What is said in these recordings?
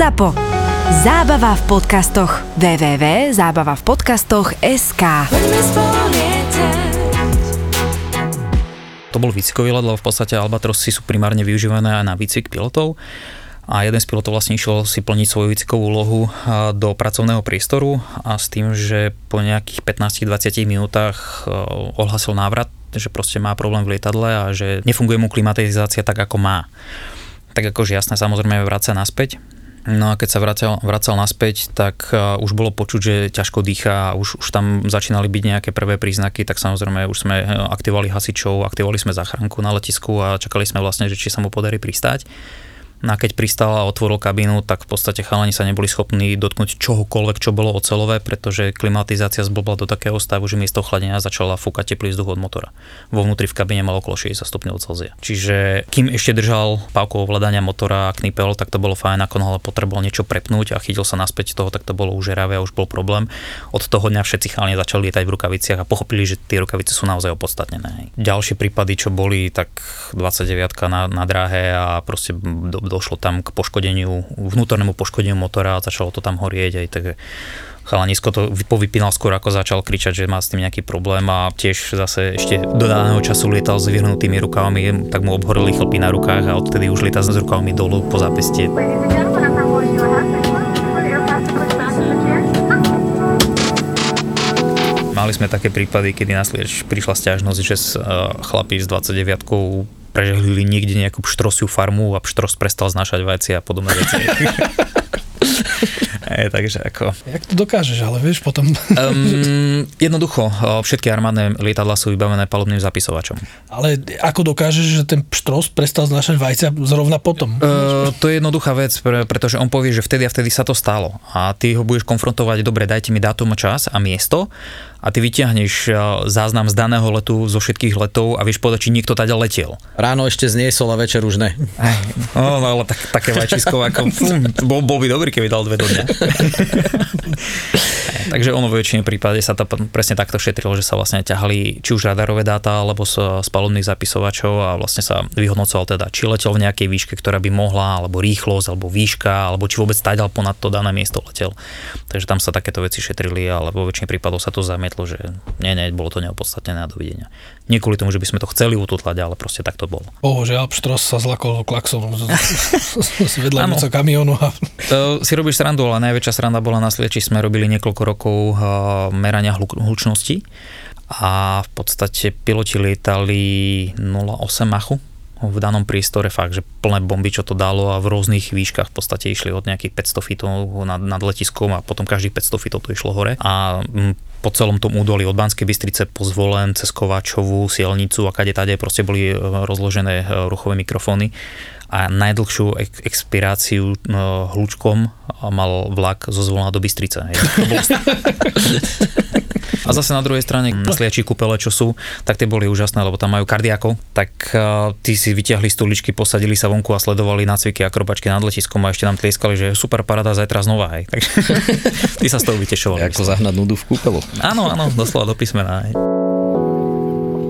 ZAPO. Zábava v podcastoch. www.zábavavpodcastoch.sk To bol výcvikový let, lebo v podstate Albatrosy sú primárne využívané aj na výcvik pilotov a jeden z pilotov vlastne išiel si plniť svoju výcvikovú úlohu do pracovného priestoru a s tým, že po nejakých 15-20 minútach ohlasil návrat, že proste má problém v lietadle a že nefunguje mu klimatizácia tak, ako má. Tak akože jasné, samozrejme vracia naspäť No a keď sa vracal, vracal naspäť, tak uh, už bolo počuť, že ťažko dýcha už, už tam začínali byť nejaké prvé príznaky, tak samozrejme už sme aktivovali hasičov, aktivovali sme záchranku na letisku a čakali sme vlastne, že či sa mu podarí pristať. No a keď pristal a otvoril kabínu, tak v podstate chalani sa neboli schopní dotknúť čohokoľvek, čo bolo ocelové, pretože klimatizácia zblbla do takého stavu, že miesto chladenia začala fúkať teplý vzduch od motora. Vo vnútri v kabíne malo okolo 60 stupňov Celzia. Čiže kým ešte držal pávku ovládania motora a knipel, tak to bolo fajn, ako ale potreboval niečo prepnúť a chytil sa naspäť toho, tak to bolo už žeravé a už bol problém. Od toho dňa všetci chalani začali lietať v rukaviciach a pochopili, že tie rukavice sú naozaj opodstatnené. Ďalšie prípady, čo boli, tak 29 na, na dráhe a proste do, došlo tam k poškodeniu, vnútornému poškodeniu motora a začalo to tam horieť aj tak chalanisko to povypínal skôr ako začal kričať, že má s tým nejaký problém a tiež zase ešte do daného času lietal s vyhrnutými rukavami, tak mu obhorili chlpy na rukách a odtedy už lieta s rukavami dolu po zápestie. Mali sme také prípady, kedy nás prišla stiažnosť, že chlapí s 29 prežehlili niekde nejakú pštrosiu farmu a pštros prestal znašať vajcia a podobné veci. E, takže ako... Jak to dokážeš, ale vieš potom... um, jednoducho, všetky armádne lietadla sú vybavené palubným zapisovačom. Ale ako dokážeš, že ten pštros prestal znašať vajcia zrovna potom? Uh, to je jednoduchá vec, pre, pretože on povie, že vtedy a vtedy sa to stalo. A ty ho budeš konfrontovať, dobre, dajte mi dátum, čas a miesto a ty vyťahneš eh, záznam z daného letu, zo všetkých letov a vieš povedať, či niekto tady letel. Ráno ešte zniesol a večer už ne. No, no ale tak, také vajčisko, ako, fum, bol, bol by dobrý, keby dal dve do dňa. Takže ono v väčšine prípade sa to presne takto šetrilo, že sa vlastne ťahali či už radarové dáta, alebo z, z palubných zapisovačov a vlastne sa vyhodnocoval teda, či letel v nejakej výške, ktorá by mohla, alebo rýchlosť, alebo výška, alebo či vôbec stadial ponad to dané miesto letel. Takže tam sa takéto veci šetrili, ale vo väčšine prípadov sa to zamietlo, že nie, nie, bolo to neopodstatnené a dovidenia. Nie kvôli tomu, že by sme to chceli ututlať, ale proste tak to bolo. že Alpštros sa zlakol klaxom z, z vedľajúca kamionu. A... To si robíš srandu, ale najväčšia sranda bola na Slieči. Sme robili niekoľko rokov uh, merania hlučnosti a v podstate piloti lietali 0,8 machu v danom priestore fakt, že plné bomby, čo to dalo a v rôznych výškach v podstate išli od nejakých 500 fitov nad, nad letiskom a potom každých 500 fitov to išlo hore a po celom tom údolí od Banskej Bystrice po Zvolen, cez Kováčovú, Sielnicu a kade tade proste boli e, rozložené e, ruchové mikrofóny a najdlhšiu ek- expiráciu no, hlučkom mal vlak zo Zvolna do Bystrice. Hej. a zase na druhej strane sliači kúpele, čo sú, tak tie boli úžasné, lebo tam majú kardiakov, tak uh, tí si vyťahli stoličky, posadili sa vonku a sledovali nácviky akrobačky nad letiskom a ešte nám tlieskali, že super parada zajtra znova. Hej. Takže tí sa z toho vytešovali. Ako zahnať nudu v kúpelu. Áno, áno, doslova do písmena. Hej.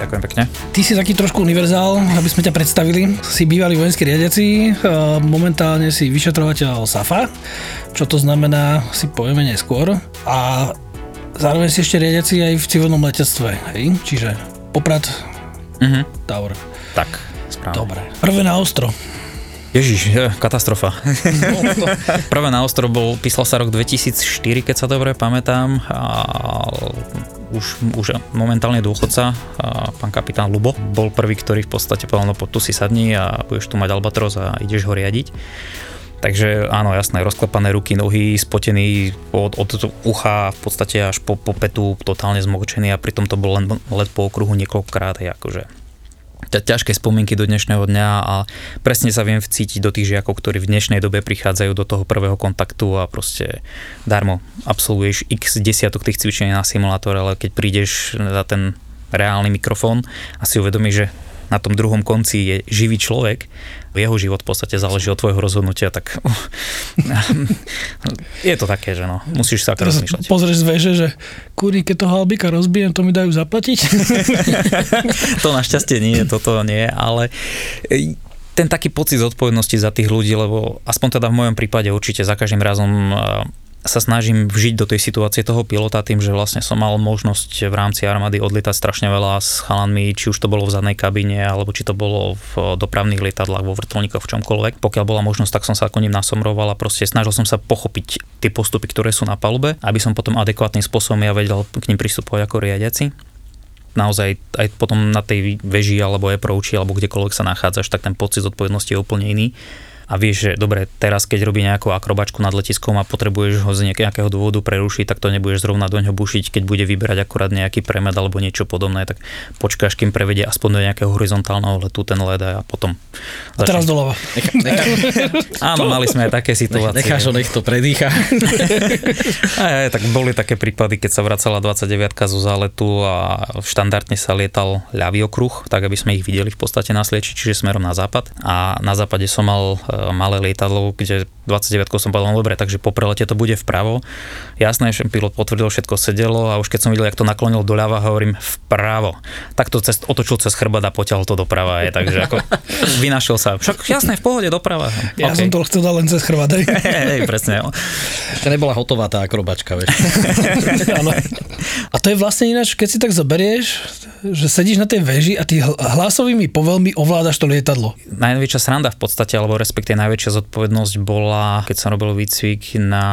Ďakujem pekne. Ty si taký trošku univerzál, aby sme ťa predstavili. Si bývalý vojenský riadiaci, momentálne si vyšetrovateľ SAFA, čo to znamená, si povieme neskôr. A zároveň si ešte riadiaci aj v civilnom letectve, hej? Čiže Poprad, Mhm. Tower. Tak, správne. Dobre. Prvé na ostro. Ježiš, je, katastrofa. Prvé na ostro bol, písal sa rok 2004, keď sa dobre pamätám. A už, už momentálne dôchodca, a pán kapitán Lubo, bol prvý, ktorý v podstate povedal, no tu si sadni a budeš tu mať Albatros a ideš ho riadiť. Takže áno, jasné, rozklepané ruky, nohy, spotený od, od ucha v podstate až po, po petu, totálne zmočený a pritom to bol len let po okruhu niekoľkokrát, akože ťažké spomienky do dnešného dňa a presne sa viem vcítiť do tých žiakov, ktorí v dnešnej dobe prichádzajú do toho prvého kontaktu a proste darmo absolvuješ x desiatok tých cvičení na simulátore, ale keď prídeš za ten reálny mikrofón a si uvedomíš, že na tom druhom konci je živý človek, jeho život v podstate záleží od tvojho rozhodnutia, tak je to také, že no, musíš sa ako Teraz rozmýšľať. pozrieš z veže, že kurník, keď to halbika rozbijem, to mi dajú zaplatiť. to našťastie nie, toto nie, ale e, ten taký pocit zodpovednosti za tých ľudí, lebo aspoň teda v mojom prípade určite za každým razom e, sa snažím vžiť do tej situácie toho pilota tým, že vlastne som mal možnosť v rámci armády odlietať strašne veľa s chalanmi, či už to bolo v zadnej kabine, alebo či to bolo v dopravných lietadlách, vo vrtulníkoch, v čomkoľvek. Pokiaľ bola možnosť, tak som sa ako ním nasomroval a proste snažil som sa pochopiť tie postupy, ktoré sú na palube, aby som potom adekvátnym spôsobom ja vedel k ním pristupovať ako riadiaci naozaj aj potom na tej veži alebo approachi alebo kdekoľvek sa nachádzaš, tak ten pocit zodpovednosti je úplne iný a vieš, že dobre, teraz keď robí nejakú akrobačku nad letiskom a potrebuješ ho z nejakého dôvodu prerušiť, tak to nebudeš zrovna do ňoho bušiť, keď bude vyberať akurát nejaký premed alebo niečo podobné, tak počkáš, kým prevedie aspoň do nejakého horizontálneho letu ten led a potom... A teraz doľava. Nechá, nechá, Áno, mali sme aj také situácie. necháš ho, nech to predýcha. Aj, aj, tak boli také prípady, keď sa vracala 29 zo záletu a štandardne sa lietal ľavý okruh, tak aby sme ich videli v podstate na slieči, čiže smerom na západ. A na západe som mal e, malé lietadlo, kde 29 som povedal, no dobre, takže po prelete to bude vpravo. Jasné, že pilot potvrdil, všetko sedelo a už keď som videl, jak to naklonil doľava, hovorím vpravo. Tak to cez, otočil cez chrbát a poťahol to doprava. Je, takže ako vynašiel sa. Však jasné, v pohode, doprava. Ja OK. som to chcel dať len cez chrbát. hej. Hej, presne. Ešte nebola hotová tá akrobačka, vieš. A to je vlastne ináč, keď si tak zoberieš, že sedíš na tej veži a ty hl- hlasovými povelmi ovládaš to lietadlo. Najväčšia sranda v podstate, alebo respektíve najväčšia zodpovednosť bola, keď som robil výcvik na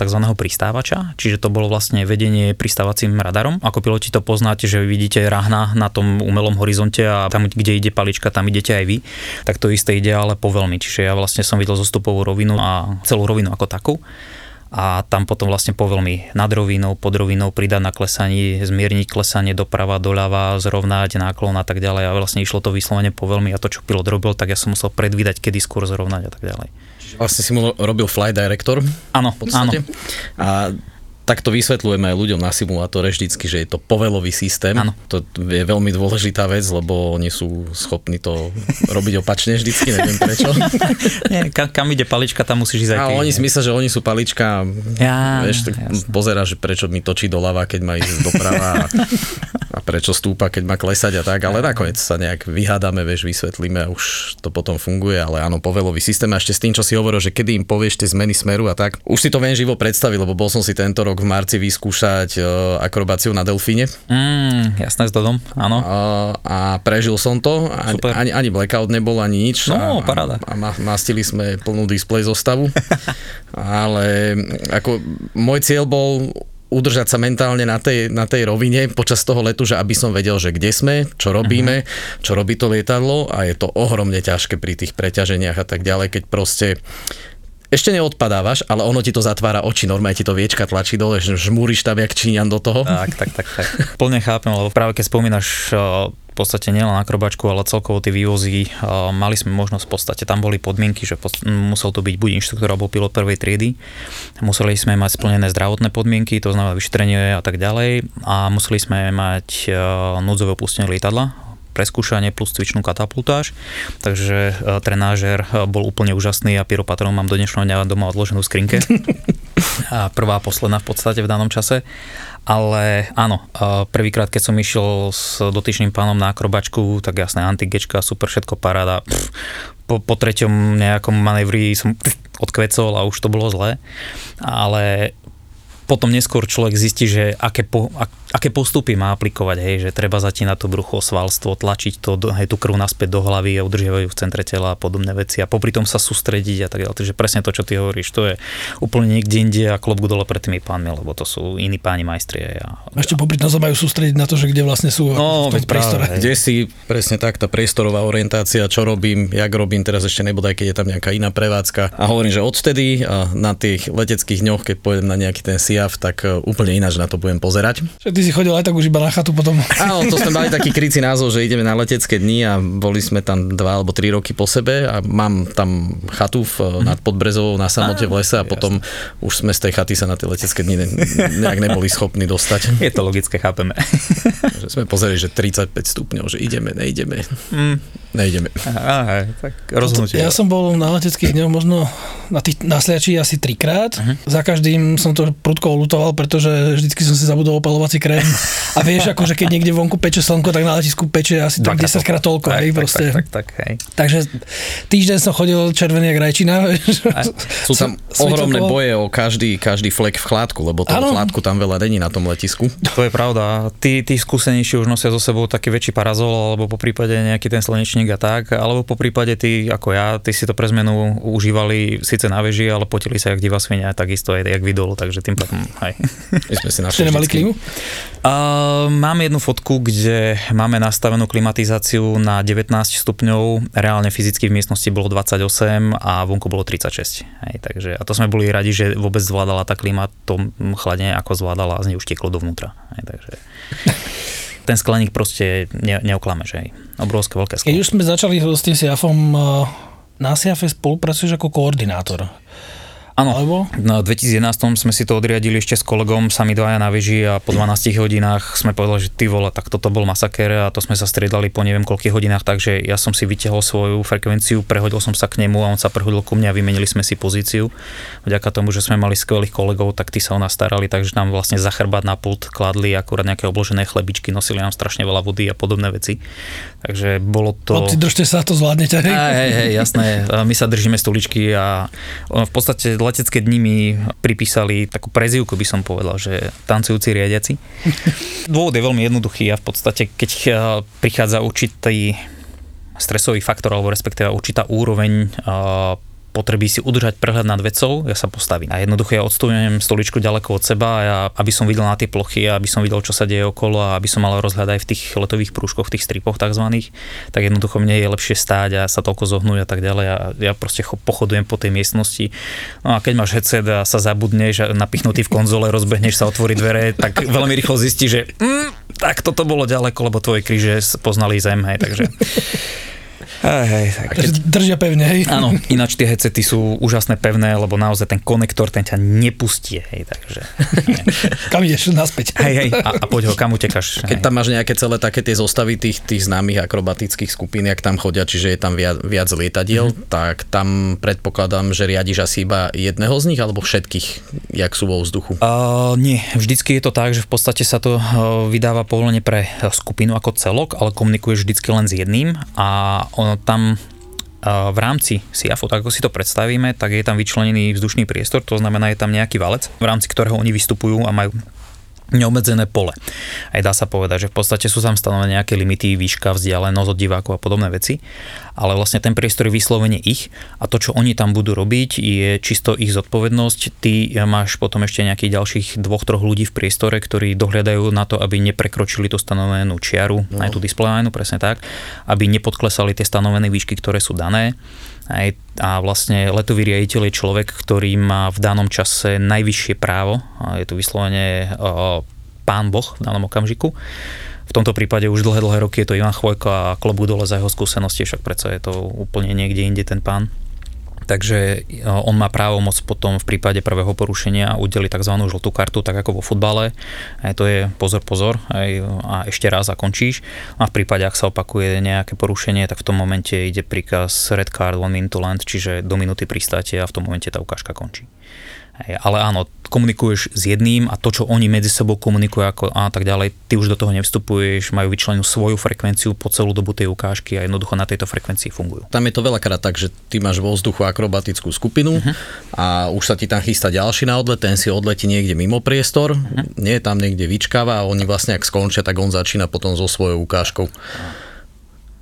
tzv. pristávača, čiže to bolo vlastne vedenie pristávacím radarom. Ako piloti to poznáte, že vidíte rahna na tom umelom horizonte a tam, kde ide palička, tam idete aj vy. Tak to isté ide ale povelmi. Čiže ja vlastne som videl zostupovú rovinu a celú rovinu ako takú a tam potom vlastne povelmi nad rovinou, pod rovinou pridať na klesaní, zmierniť klesanie doprava, doľava, zrovnať náklon a tak ďalej a vlastne išlo to vyslovene povelmi a to, čo pilot robil, tak ja som musel predvídať, kedy skôr zrovnať a tak ďalej. Vlastne si mu robil flight director Áno, v podstate. A takto vysvetľujeme aj ľuďom na simulátore vždycky, že je to povelový systém. Áno. To je veľmi dôležitá vec, lebo oni sú schopní to robiť opačne vždycky, neviem prečo. Nie, kam, kam ide palička, tam musíš ísť aj ty. oni si myslia, že oni sú palička, Ja, vieš, tak pozera, že prečo mi točí doľava, keď má ísť doprava a, a prečo stúpa, keď má klesať a tak, ale nakoniec sa nejak vyhádame, vieš, vysvetlíme a už to potom funguje, ale áno, povelový systém a ešte s tým, čo si hovoril, že kedy im povieš tie zmeny smeru a tak. Už si to viem živo predstaviť, lebo bol som si tento rok v marci vyskúšať e, akrobáciu na delfíne Mm, jasné, s Dodom, áno. a, a prežil som to. Ani, Super. ani, ani blackout nebol, ani nič. No, a, paráda. A, a ma- mastili sme plnú displej zostavu. Ale ako môj cieľ bol udržať sa mentálne na tej, na tej rovine počas toho letu, že aby som vedel, že kde sme, čo robíme, uh-huh. čo robí to lietadlo a je to ohromne ťažké pri tých preťaženiach a tak ďalej, keď proste ešte neodpadávaš, ale ono ti to zatvára oči, normálne ti to viečka tlačí dole, že žmúriš tam jak Číňan do toho. Tak, tak, tak, tak. Plne chápem, lebo práve keď spomínaš uh, v podstate nielen akrobačku, ale celkovo tie vývozy, uh, mali sme možnosť v podstate, tam boli podmienky, že musel to byť buď inštruktor alebo pilot prvej triedy, museli sme mať splnené zdravotné podmienky, to znamená vyšetrenie a tak ďalej a museli sme mať uh, núdzové opustenie lietadla, preskúšanie plus cvičnú katapultáž. Takže uh, trenážer uh, bol úplne úžasný a pyropatron mám do dnešného dňa doma odloženú v skrinke. a prvá a posledná v podstate v danom čase. Ale áno, uh, prvýkrát, keď som išiel s dotyčným pánom na akrobačku, tak jasné, antigečka, super, všetko paráda. Pff, po, po treťom nejakom manévri som pff, odkvecol a už to bolo zlé. Ale potom neskôr človek zistí, že aké, po, ak, aké postupy má aplikovať, hej, že treba zatínať to brucho, svalstvo, tlačiť to, hej, tú krv naspäť do hlavy a udržiavajú v centre tela a podobné veci a popri tom sa sústrediť a tak ďalej. Takže presne to, čo ty hovoríš, to je úplne niekde inde a klobúk dole pred tými pánmi, lebo to sú iní páni majstri. hej, A, Ešte popri tom sa majú sústrediť na to, že kde vlastne sú No, v tom práve, priestore. hej. Kde si presne tak, tá priestorová orientácia, čo robím, jak robím, teraz ešte nebodaj, keď je tam nejaká iná prevádzka. A hovorím, že odvtedy a na tých leteckých dňoch, keď pôjdem na nejaký ten SIAF, tak e, úplne ináč na to budem pozerať. Že ty si chodil aj tak už iba na chatu potom. Áno, to sme mali taký krycí názov, že ideme na letecké dni a boli sme tam dva alebo tri roky po sebe a mám tam chatu v, nad Podbrezovou na samote v lese a potom už sme z tej chaty sa na tie letecké dni ne, nejak neboli schopní dostať. Je to logické, chápeme. Že sme pozreli, že 35 stupňov, že ideme, neideme. Mm. Neideme. Aha, tak rozhodnutie. Ja som bol na leteckých dňoch možno na tých nasliačí asi trikrát. Uh-huh. Za každým som to prudko lutoval, pretože vždycky som si zabudol opalovací krém. A vieš, akože keď niekde vonku peče slnko, tak na letisku peče asi tak 10 krát toľko. Tak, hej, tak, proste. tak, tak, tak, hej. Takže týždeň som chodil červený jak rajčina. Sú tam ohromné boje o každý, každý flek v chládku, lebo toho Áno. chládku tam veľa není na tom letisku. To je pravda. Tí, tí skúsenejší už nosia so sebou taký väčší parazol, alebo po prípade nejaký ten slnečník a tak, alebo po prípade tí, ako ja, tí si to pre zmenu užívali síce na veži, ale potili sa jak divá svinia, takisto aj jak vydolu, takže tým pádom, aj. My sme si našli nemali klímu? Uh, máme jednu fotku, kde máme nastavenú klimatizáciu na 19 stupňov, reálne fyzicky v miestnosti bolo 28 a vonku bolo 36. Hej, takže, a to sme boli radi, že vôbec zvládala tá klíma to chladenie, ako zvládala a z nej už tieklo dovnútra. Hej, takže ten skleník proste ne, neoklame, že hej. Obrovské veľké sklo. Keď už sme začali s tým Siafom, eh, na Siafe spolupracuješ ako koordinátor. Áno, Alebo? v 2011 sme si to odriadili ešte s kolegom, sami dvaja na veži a po 12 hodinách sme povedali, že ty vole, tak toto bol masaker a to sme sa striedali po neviem koľkých hodinách, takže ja som si vytiahol svoju frekvenciu, prehodil som sa k nemu a on sa prehodil ku mne a vymenili sme si pozíciu. Vďaka tomu, že sme mali skvelých kolegov, tak tí sa o nás starali, takže nám vlastne za chrbát na pult kladli akurát nejaké obložené chlebičky, nosili nám strašne veľa vody a podobné veci. Takže bolo to... Chlapci, držte sa, to zvládnete. hej? Hej, jasné. My sa držíme stoličky a v podstate letecké dni mi pripísali takú prezivku, by som povedal, že tancujúci riadiaci. Dôvod je veľmi jednoduchý a v podstate, keď a, prichádza určitý stresový faktor, alebo respektíve určitá úroveň a, potreby si udržať prehľad nad vecou, ja sa postavím. A jednoducho ja odstupujem stoličku ďaleko od seba, a ja, aby som videl na tie plochy, aby som videl, čo sa deje okolo a aby som mal rozhľad aj v tých letových prúžkoch, v tých stripoch tzv. Tak jednoducho mne je lepšie stáť a sa toľko zohnúť a tak ďalej a ja proste cho- pochodujem po tej miestnosti. No a keď máš headset a sa zabudneš napichnutý v konzole, rozbehneš sa, otvorí dvere, tak veľmi rýchlo zistíš, že mm, tak toto bolo ďaleko, lebo tvoje kríže poznali zem, hej, takže... Hej, hej, tak Takže držia pevne, hej. Áno, ináč tie headsety sú úžasné pevné, lebo naozaj ten konektor ten ťa nepustí, hej, takže... Kam ideš? Naspäť. Hej, hej, a, a poď ho, kam utekáš? Keď tam máš nejaké celé také tie zostavy tých, tých známych akrobatických skupín, jak tam chodia, čiže je tam viac, viac lietadiel, mm-hmm. tak tam predpokladám, že riadiš asi iba jedného z nich, alebo všetkých, jak sú vo vzduchu. Uh, nie, vždycky je to tak, že v podstate sa to uh, vydáva povolenie pre uh, skupinu ako celok, ale komunikuješ vždycky len s jedným a ono tam uh, v rámci SIAFu, tak ako si to predstavíme, tak je tam vyčlenený vzdušný priestor, to znamená, je tam nejaký valec, v rámci ktorého oni vystupujú a majú neobmedzené pole. Aj dá sa povedať, že v podstate sú tam stanovené nejaké limity, výška, vzdialenosť od divákov a podobné veci, ale vlastne ten priestor je vyslovene ich a to, čo oni tam budú robiť, je čisto ich zodpovednosť. Ty máš potom ešte nejakých ďalších dvoch, troch ľudí v priestore, ktorí dohľadajú na to, aby neprekročili tú stanovenú čiaru, no. aj tú displejnú, presne tak, aby nepodklesali tie stanovené výšky, ktoré sú dané. Aj, a vlastne letový riaditeľ je človek, ktorý má v danom čase najvyššie právo. A je tu vyslovene o, pán Boh v danom okamžiku. V tomto prípade už dlhé, dlhé roky je to Ivan Chvojko a klobu dole za jeho skúsenosti, však predsa je to úplne niekde inde ten pán. Takže o, on má právo moc potom v prípade prvého porušenia udeliť tzv. žltú kartu, tak ako vo futbale. Aj to je pozor, pozor aj, a ešte raz a končíš. A v prípade, ak sa opakuje nejaké porušenie, tak v tom momente ide príkaz red card, one minute land, čiže do minúty pristáte a v tom momente tá ukážka končí. Hej, ale áno, komunikuješ s jedným a to, čo oni medzi sebou komunikujú ako, a tak ďalej, ty už do toho nevstupuješ, majú vyčlenenú svoju frekvenciu po celú dobu tej ukážky a jednoducho na tejto frekvencii fungujú. Tam je to veľakrát tak, že ty máš vo vzduchu akrobatickú skupinu uh-huh. a už sa ti tam chystá ďalší na odlet, ten si odletí niekde mimo priestor, uh-huh. nie tam niekde vyčkáva a oni vlastne ak skončia, tak on začína potom so svojou ukážkou.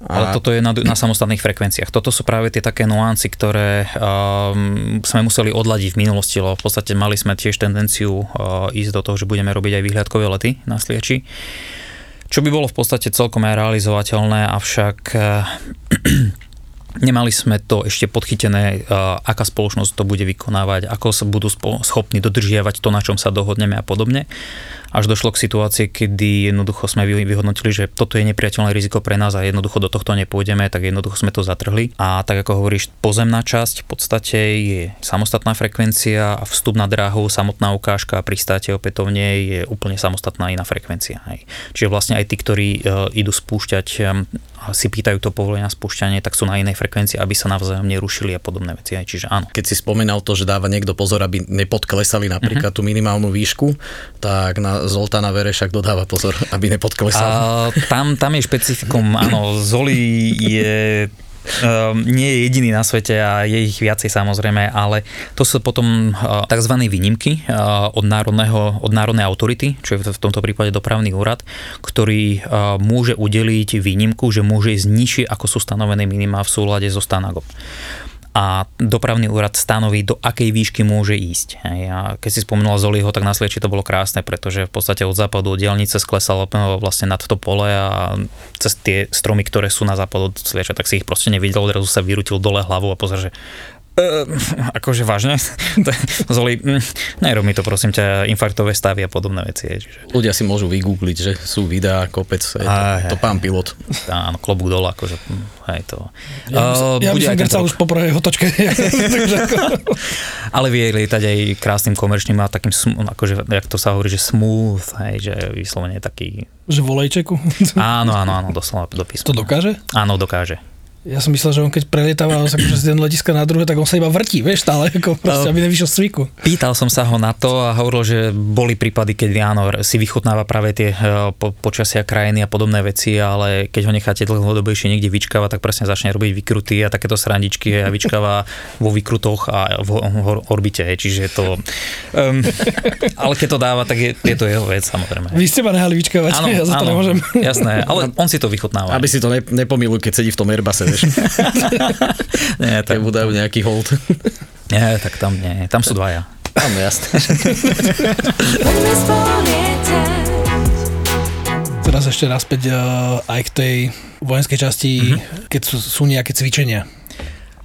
Ale toto je na, na samostatných frekvenciách. Toto sú práve tie také nuancy, ktoré um, sme museli odladiť v minulosti, lebo v podstate mali sme tiež tendenciu uh, ísť do toho, že budeme robiť aj výhľadkové lety na Sliači. Čo by bolo v podstate celkom aj realizovateľné, avšak uh, nemali sme to ešte podchytené, uh, aká spoločnosť to bude vykonávať, ako sa budú schopní dodržiavať to, na čom sa dohodneme a podobne. Až došlo k situácii, kedy jednoducho sme vy- vyhodnotili, že toto je nepriateľné riziko pre nás a jednoducho do tohto nepôjdeme, tak jednoducho sme to zatrhli. A tak ako hovoríš, pozemná časť v podstate je samostatná frekvencia a vstup na dráhu, samotná ukážka a pristátie opätovne je úplne samostatná iná frekvencia. Hej. Čiže vlastne aj tí, ktorí e, idú spúšťať e, a si pýtajú to povolenie na spúšťanie, tak sú na inej frekvencii, aby sa navzájom nerušili a podobné veci. Aj. Čiže áno. Keď si spomínal to, že dáva niekto pozor, aby nepodklesali napríklad tú minimálnu výšku, tak na Zoltána Verešak dodáva pozor, aby nepodklesal. Tam, tam je špecifikum, áno, Zoli je Um, nie je jediný na svete a je ich viacej samozrejme, ale to sú potom uh, tzv. výnimky uh, od, národného, od národnej autority, čo je v tomto prípade dopravný úrad, ktorý uh, môže udeliť výnimku, že môže ísť nižšie ako sú stanovené minima v súlade so Stanagom a dopravný úrad stanoví, do akej výšky môže ísť. Hej. A keď si spomenula Zoliho, tak na Slieči to bolo krásne, pretože v podstate od západu od dielnice sklesalo vlastne nad to pole a cez tie stromy, ktoré sú na západu od Slieča, tak si ich proste nevidel, odrazu sa vyrutil dole hlavu a pozor, že Uh, akože vážne? Zoli, mm, nerob mi to prosím ťa, infarktové stavy a podobné veci. Čiže... Ľudia si môžu vygoogliť, že sú videá, kopec, je to, aj, to pán pilot. Áno, klobúk dole, akože, hm, hej to. Ja by, uh, ja by som grcal už po prvej otočke. Ale vie lietať aj krásnym komerčným a takým, akože, jak to sa hovorí, že smooth, hej, že vyslovene taký... Že volejčeku? áno, áno, áno, doslova do písma. To dokáže? Áno, dokáže. Ja som myslel, že on keď prelietáva akože z jedného letiska na druhé, tak on sa iba vrtí, vieš, stále, ako proste, aby nevyšiel z cviku. Pýtal som sa ho na to a hovoril, že boli prípady, keď áno, si vychutnáva práve tie eh, po, počasia krajiny a podobné veci, ale keď ho necháte dlhodobejšie niekde vyčkávať, tak presne začne robiť vykruty a takéto srandičky a vyčkáva vo vykrutoch a v, orbite, čiže to... Um, ale keď to dáva, tak je, je to jeho vec, samozrejme. Vy ste ma nehali vyčkávať, áno, ja za to áno, nemôžem. Jasné, ale on si to vychutnáva. Aby si to ne, nepomiluj, keď sedí v tom Airbusse, vieš. nie, tak mu dajú nejaký hold. nie, tak tam nie, tam sú dvaja. Tam jasné. Teraz ešte naspäť uh, aj k tej vojenskej časti, mm-hmm. keď sú, sú nejaké cvičenia.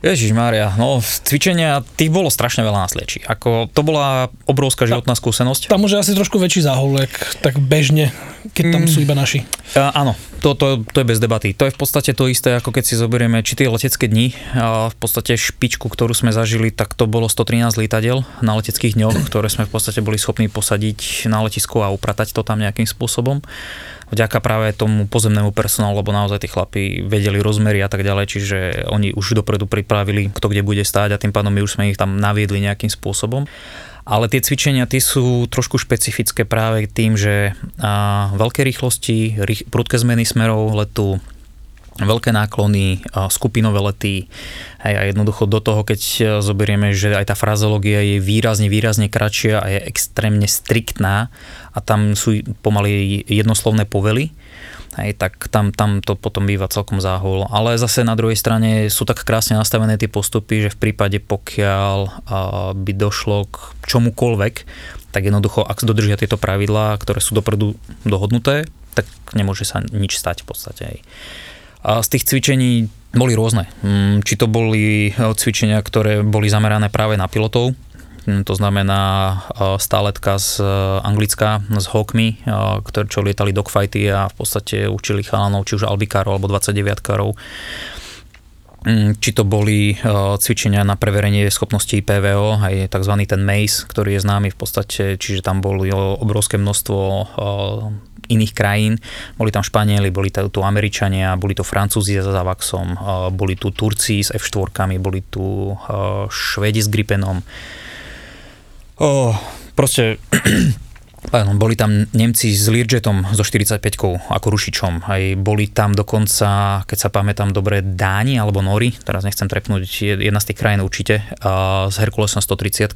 Ježiš Mária, no cvičenia, tých bolo strašne veľa na slieči. Ako, to bola obrovská životná skúsenosť. Tam môže asi trošku väčší záholek, tak bežne, keď tam mm. sú iba naši. Uh, áno, to, to, to je bez debaty. To je v podstate to isté, ako keď si zoberieme či tie letecké dni. A v podstate špičku, ktorú sme zažili, tak to bolo 113 lietadiel na leteckých dňoch, ktoré sme v podstate boli schopní posadiť na letisku a upratať to tam nejakým spôsobom vďaka práve tomu pozemnému personálu, lebo naozaj tí chlapi vedeli rozmery a tak ďalej, čiže oni už dopredu pripravili, kto kde bude stáť a tým pádom my už sme ich tam naviedli nejakým spôsobom. Ale tie cvičenia tie sú trošku špecifické práve tým, že a, veľké rýchlosti, rých, prudké zmeny smerov letu, veľké náklony, skupinové lety hej, a jednoducho do toho, keď e, zoberieme, že aj tá frazológia je výrazne, výrazne kratšia a je extrémne striktná a tam sú pomaly jednoslovné povely, hej, tak tam, tam to potom býva celkom záhul. Ale zase na druhej strane sú tak krásne nastavené tie postupy, že v prípade pokiaľ by došlo k čomukoľvek, tak jednoducho, ak dodržia tieto pravidlá, ktoré sú dopredu dohodnuté, tak nemôže sa nič stať v podstate. Hej. A z tých cvičení boli rôzne. Mm, či to boli e, cvičenia, ktoré boli zamerané práve na pilotov, mm, to znamená e, stáletka z e, Anglicka s Hawkmi, ktorí čo lietali dogfighty a v podstate učili chalanov, či už albikárov alebo 29 karov mm, či to boli cvičenia na preverenie schopností PVO, aj tzv. ten MACE, ktorý je známy v podstate, čiže tam boli obrovské množstvo iných krajín. Boli tam Španieli, boli tu Američania, boli to Francúzi s Avaxom, boli tu Turci s F4, boli tu Švedi s Gripenom. Oh, proste boli tam Nemci s Learjetom so 45 ako rušičom. Aj boli tam dokonca, keď sa pamätám dobre, Dáni alebo Nori, teraz nechcem trepnúť, jedna z tých krajín určite, s Herkulesom 130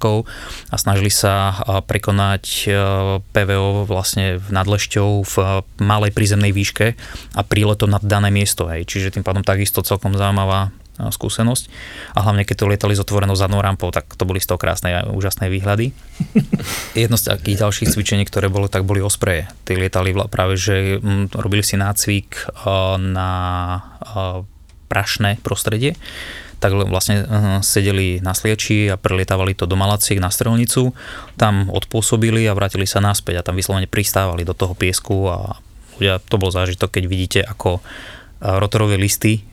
a snažili sa prekonať PVO vlastne nad Lešťou v malej prízemnej výške a príletom nad dané miesto. Hej. Čiže tým pádom takisto celkom zaujímavá skúsenosť. A hlavne, keď to lietali s otvorenou zadnou rampou, tak to boli z toho krásne a úžasné výhľady. Jedno z takých ďalších cvičení, ktoré bolo, tak boli ospreje. Tí lietali práve, že mm, robili si nácvik na prašné prostredie tak vlastne uh, sedeli na slieči a prelietávali to do Malaciek na strelnicu, tam odposobili a vrátili sa naspäť a tam vyslovene pristávali do toho piesku a ľudia, to bol zážitok, keď vidíte, ako rotorové listy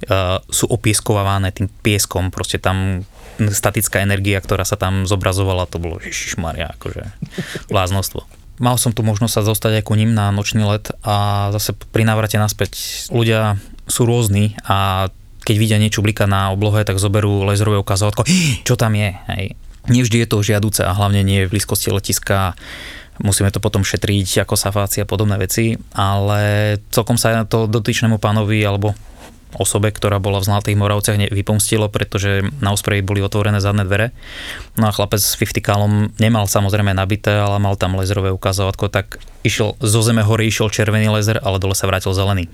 sú opieskovávané tým pieskom, proste tam statická energia, ktorá sa tam zobrazovala, to bolo ježišmaria, akože bláznostvo. Mal som tu možnosť sa zostať aj ku ním na nočný let a zase pri návrate naspäť ľudia sú rôzni a keď vidia niečo blika na oblohe, tak zoberú laserové ukazovátko, čo tam je. Hej. Nevždy je to žiaduce a hlavne nie v blízkosti letiska musíme to potom šetriť ako safáci a podobné veci, ale celkom sa to dotyčnému pánovi alebo osobe, ktorá bola v Zlatých Moravciach, vypomstilo, pretože na ospreji boli otvorené zadné dvere. No a chlapec s 50 kalom nemal samozrejme nabité, ale mal tam laserové ukazovatko, tak išiel zo zeme hore išiel červený laser, ale dole sa vrátil zelený.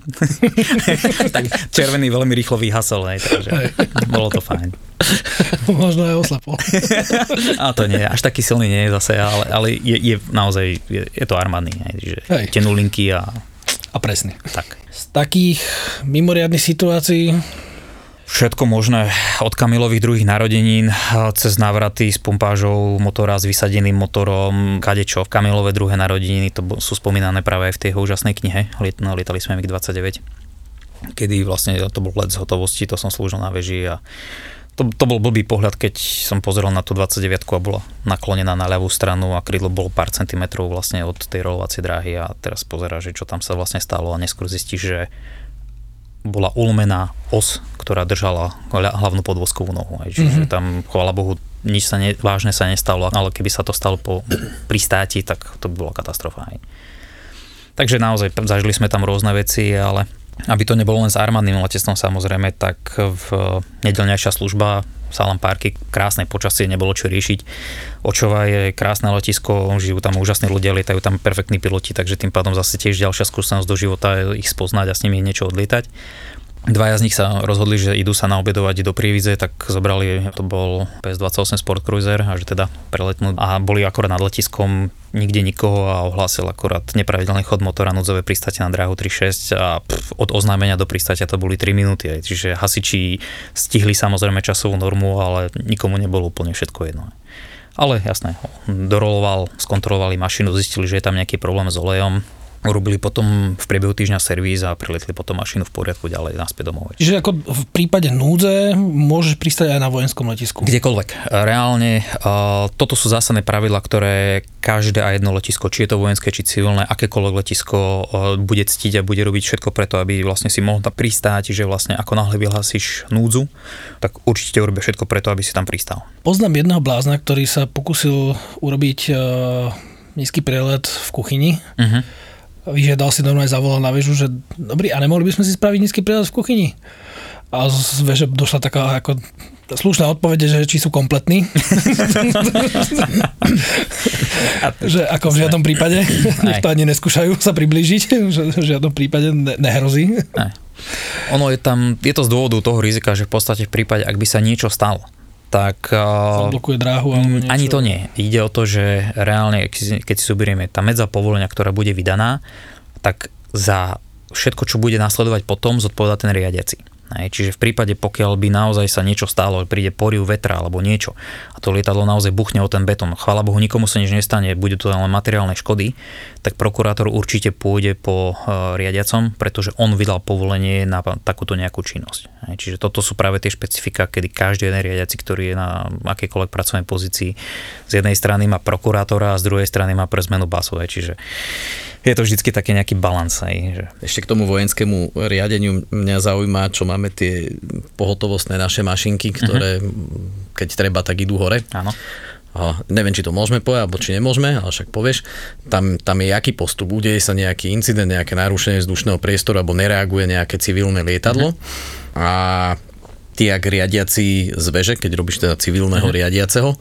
tak červený veľmi rýchlo vyhasol, hej, takže bolo to fajn. Možno aj oslepol. a to nie, až taký silný nie je zase, ale, ale je, je naozaj, je, je to armádny, hej, že tenulinky a... A presný. Tak takých mimoriadných situácií? Všetko možné, od Kamilových druhých narodenín, cez návraty s pumpážou motora, s vysadeným motorom, kadečo. Kamilové druhé narodeniny, to sú spomínané práve aj v tej úžasnej knihe, no, lietali sme MiG-29, kedy vlastne to bol let z hotovosti, to som slúžil na veži a to, to bol blbý pohľad, keď som pozrel na tú 29 a bola naklonená na ľavú stranu a krídlo bolo pár centimetrov vlastne od tej rolovacej dráhy a teraz pozera, že čo tam sa vlastne stalo a neskôr zistí, že bola ulmená os, ktorá držala hlavnú podvozkovú nohu. Aj, čiže mm-hmm. tam, chvála Bohu, nič sa ne, vážne sa nestalo, ale keby sa to stalo po pristáti, tak to by bola katastrofa. Aj. Takže naozaj zažili sme tam rôzne veci, ale aby to nebolo len s armádnym letectvom samozrejme, tak v nedelňajšia služba Salam Parky, krásne počasie, nebolo čo riešiť. Očova je krásne letisko, žijú tam úžasní ľudia, lietajú tam perfektní piloti, takže tým pádom zase tiež ďalšia skúsenosť do života ich spoznať a s nimi niečo odlietať. Dvaja z nich sa rozhodli, že idú sa naobedovať do Prievidze, tak zobrali, to bol PS28 Sport Cruiser a že teda preletnú a boli akorát nad letiskom, nikde nikoho a ohlásil akorát nepravidelný chod motora núdzové pristate na dráhu 36 a pff, od oznámenia do pristatia to boli 3 minúty, čiže hasiči stihli samozrejme časovú normu, ale nikomu nebolo úplne všetko jedno. Ale jasné, doroloval, skontrolovali mašinu, zistili, že je tam nejaký problém s olejom, urobili potom v priebehu týždňa servíz a priletli potom mašinu v poriadku ďalej naspäť domov. Čiže ako v prípade núdze môžeš pristať aj na vojenskom letisku? Kdekoľvek. Reálne toto sú zásadné pravidla, ktoré každé a jedno letisko, či je to vojenské, či civilné, akékoľvek letisko bude ctiť a bude robiť všetko preto, aby vlastne si mohol tam pristáť, že vlastne ako náhle vyhlásiš núdzu, tak určite urobia všetko preto, aby si tam pristal. Poznám jedného blázna, ktorý sa pokusil urobiť nízky prelet v kuchyni. Uh-huh vyžiadal si normálne zavolal na väžu, že dobrý, a nemohli by sme si spraviť nízky prílad v kuchyni? A z veže došla taká ako slušná odpovede, že či sú kompletní. že ako v žiadnom prípade, nech to ani neskúšajú sa priblížiť, že v žiadnom prípade ne- nehrozí. Ne. Ono je tam, je to z dôvodu toho rizika, že v podstate v prípade, ak by sa niečo stalo, tak... Zablokuje dráhu alebo niečo. Ani to nie. Ide o to, že reálne, keď si zoberieme tá medza povolenia, ktorá bude vydaná, tak za všetko, čo bude nasledovať potom, zodpovedá ten riadiaci. Hej, čiže v prípade, pokiaľ by naozaj sa niečo stalo, príde poriu vetra alebo niečo a to lietadlo naozaj buchne o ten betón, chvála Bohu, nikomu sa nič nestane, bude to len materiálne škody, tak prokurátor určite pôjde po uh, riadiacom, pretože on vydal povolenie na takúto nejakú činnosť. Hej, čiže toto sú práve tie špecifika, kedy každý jeden riadiaci, ktorý je na akejkoľvek pracovnej pozícii, z jednej strany má prokurátora a z druhej strany má pre zmenu basové. Čiže je to vždycky taký nejaký balans. Aj, že... Ešte k tomu vojenskému riadeniu mňa zaujíma, čo máme tie pohotovostné naše mašinky, ktoré uh-huh. keď treba, tak idú hore. Áno. A neviem, či to môžeme povedať, alebo či nemôžeme, ale však povieš, tam, tam je aký postup, udeje sa nejaký incident, nejaké narušenie vzdušného priestoru, alebo nereaguje nejaké civilné lietadlo uh-huh. a ty, ak riadiaci z veže, keď robíš teda civilného uh-huh. riadiaceho,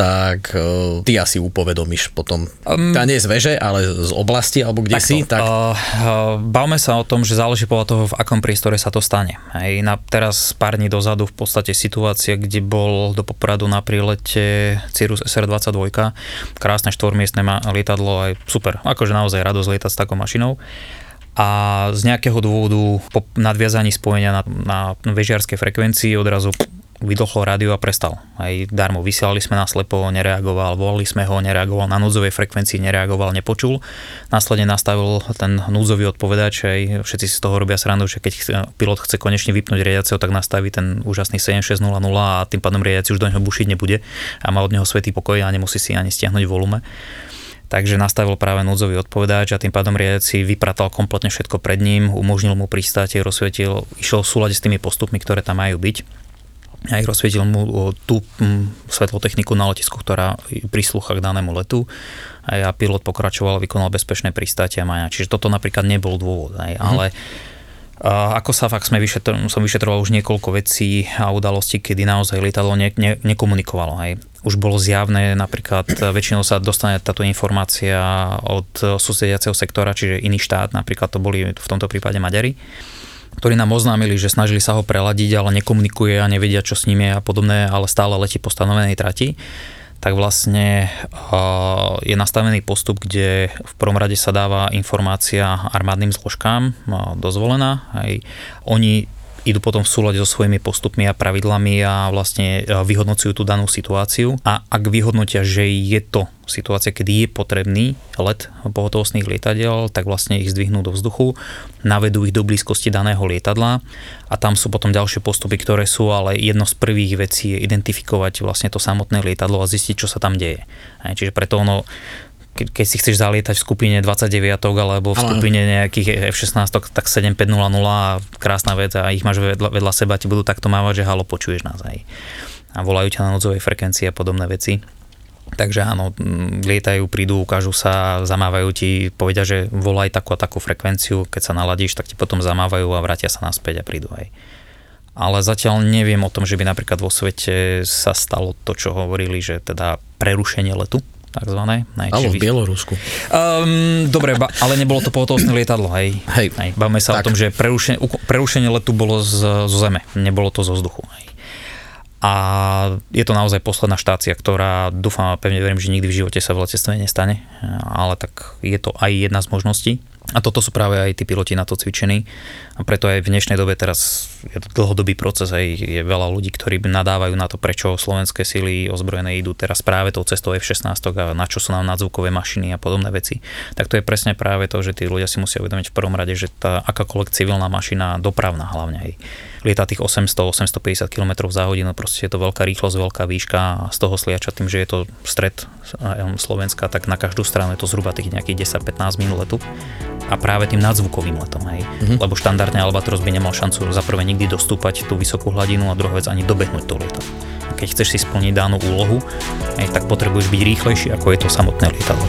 tak uh, ty asi upovedomíš potom. Um, tá nie z veže, ale z oblasti, alebo kde takto, si. Tak... Uh, uh, bavme sa o tom, že záleží podľa toho, v akom priestore sa to stane. Hej, na, teraz pár dní dozadu v podstate situácia, kde bol do Popradu na prílete Cirrus SR-22, krásne štvormiestne lietadlo, aj super, akože naozaj radosť lietať s takou mašinou a z nejakého dôvodu po nadviazaní spojenia na, na vežiarskej frekvencii odrazu vydlhlo rádio a prestal. Aj darmo vysielali sme na slepo, nereagoval, volali sme ho, nereagoval na núdzovej frekvencii, nereagoval, nepočul. Následne nastavil ten núdzový odpovedač, aj všetci si z toho robia srandu, že keď pilot chce konečne vypnúť riadiaceho, tak nastaví ten úžasný 7600 a tým pádom riadiaci už do neho bušiť nebude a má od neho svetý pokoj a nemusí si ani stiahnuť volume takže nastavil práve núdzový odpovedač a tým pádom riadiaci vypratal kompletne všetko pred ním, umožnil mu pristátie, rozsvietil, išiel v súlade s tými postupmi, ktoré tam majú byť aj rozsvietil mu tú svetlotechniku na letisku, ktorá prislúcha k danému letu a pilot pokračoval, vykonal bezpečné pristátie a maja. Čiže toto napríklad nebol dôvod, aj, mm. ale a ako sa fakt sme vyšetro, som vyšetroval už niekoľko vecí a udalostí, kedy naozaj lietadlo ne, ne, nekomunikovalo. Aj. Už bolo zjavné, napríklad väčšinou sa dostane táto informácia od susediaceho sektora, čiže iný štát, napríklad to boli v tomto prípade Maďari ktorí nám oznámili, že snažili sa ho preladiť, ale nekomunikuje a nevedia, čo s ním je a podobné, ale stále letí po stanovenej trati tak vlastne je nastavený postup, kde v prvom rade sa dáva informácia armádnym zložkám dozvolená. Aj oni idú potom v súlade so svojimi postupmi a pravidlami a vlastne e, vyhodnocujú tú danú situáciu a ak vyhodnotia, že je to situácia, kedy je potrebný let pohotovostných lietadiel, tak vlastne ich zdvihnú do vzduchu, navedú ich do blízkosti daného lietadla a tam sú potom ďalšie postupy, ktoré sú, ale jedno z prvých vecí je identifikovať vlastne to samotné lietadlo a zistiť, čo sa tam deje. Čiže preto ono ke, keď si chceš zalietať v skupine 29 alebo v skupine nejakých F-16, tak 7500 a krásna vec a ich máš vedľa, vedľa seba, ti budú takto mávať, že halo, počuješ nás aj. A volajú ťa na nodzovej frekvencii a podobné veci. Takže áno, lietajú, prídu, ukážu sa, zamávajú ti, povedia, že volaj takú a takú frekvenciu, keď sa naladíš, tak ti potom zamávajú a vrátia sa naspäť a prídu aj. Ale zatiaľ neviem o tom, že by napríklad vo svete sa stalo to, čo hovorili, že teda prerušenie letu, takzvané. Ale v Bielorusku. Um, dobre, ba, ale nebolo to pohotovostné lietadlo, hej. Hej. hej. Bavme sa tak. o tom, že prerušenie, prerušenie letu bolo z, zo zeme, nebolo to zo vzduchu. Hej. A je to naozaj posledná štácia, ktorá dúfam a pevne verím, že nikdy v živote sa v letectve nestane, ale tak je to aj jedna z možností. A toto sú práve aj tí piloti na to cvičení. A preto aj v dnešnej dobe teraz je to dlhodobý proces, aj je veľa ľudí, ktorí nadávajú na to, prečo slovenské sily ozbrojené idú teraz práve tou cestou F-16 a na čo sú nám nadzvukové mašiny a podobné veci. Tak to je presne práve to, že tí ľudia si musia uvedomiť v prvom rade, že tá akákoľvek civilná mašina, dopravná hlavne aj, lieta tých 800-850 km za hodinu, proste je to veľká rýchlosť, veľká výška a z toho sliača tým, že je to stred Slovenska, tak na každú stranu je to zhruba tých nejakých 10-15 minút letu a práve tým nadzvukovým letom, hej. Mm-hmm. Lebo štandardne Albatros by nemal šancu za prvé nikdy dostúpať tú vysokú hladinu a druhá vec ani dobehnúť to lietadlo. Keď chceš si splniť danú úlohu, hej, tak potrebuješ byť rýchlejší, ako je to samotné lietadlo.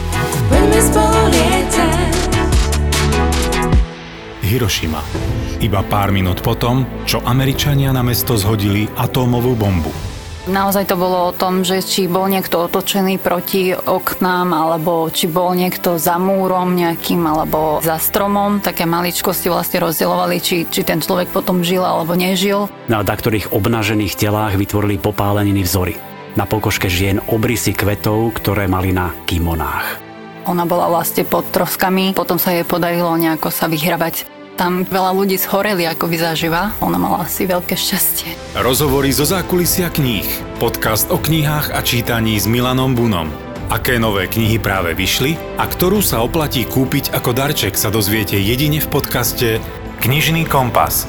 Hiroshima. Iba pár minút potom, čo Američania na mesto zhodili atómovú bombu. Naozaj to bolo o tom, že či bol niekto otočený proti oknám, alebo či bol niekto za múrom nejakým, alebo za stromom. Také maličkosti vlastne rozdielovali, či, či ten človek potom žil alebo nežil. Na ktorých obnažených telách vytvorili popáleniny vzory. Na pokožke žien obrysy kvetov, ktoré mali na kimonách. Ona bola vlastne pod troskami, potom sa jej podarilo nejako sa vyhrabať tam veľa ľudí zhoreli, ako vyzažíva. Ona mala asi veľké šťastie. Rozhovory zo zákulisia kníh. Podcast o knihách a čítaní s Milanom Bunom. Aké nové knihy práve vyšli a ktorú sa oplatí kúpiť ako darček sa dozviete jedine v podcaste Knižný kompas.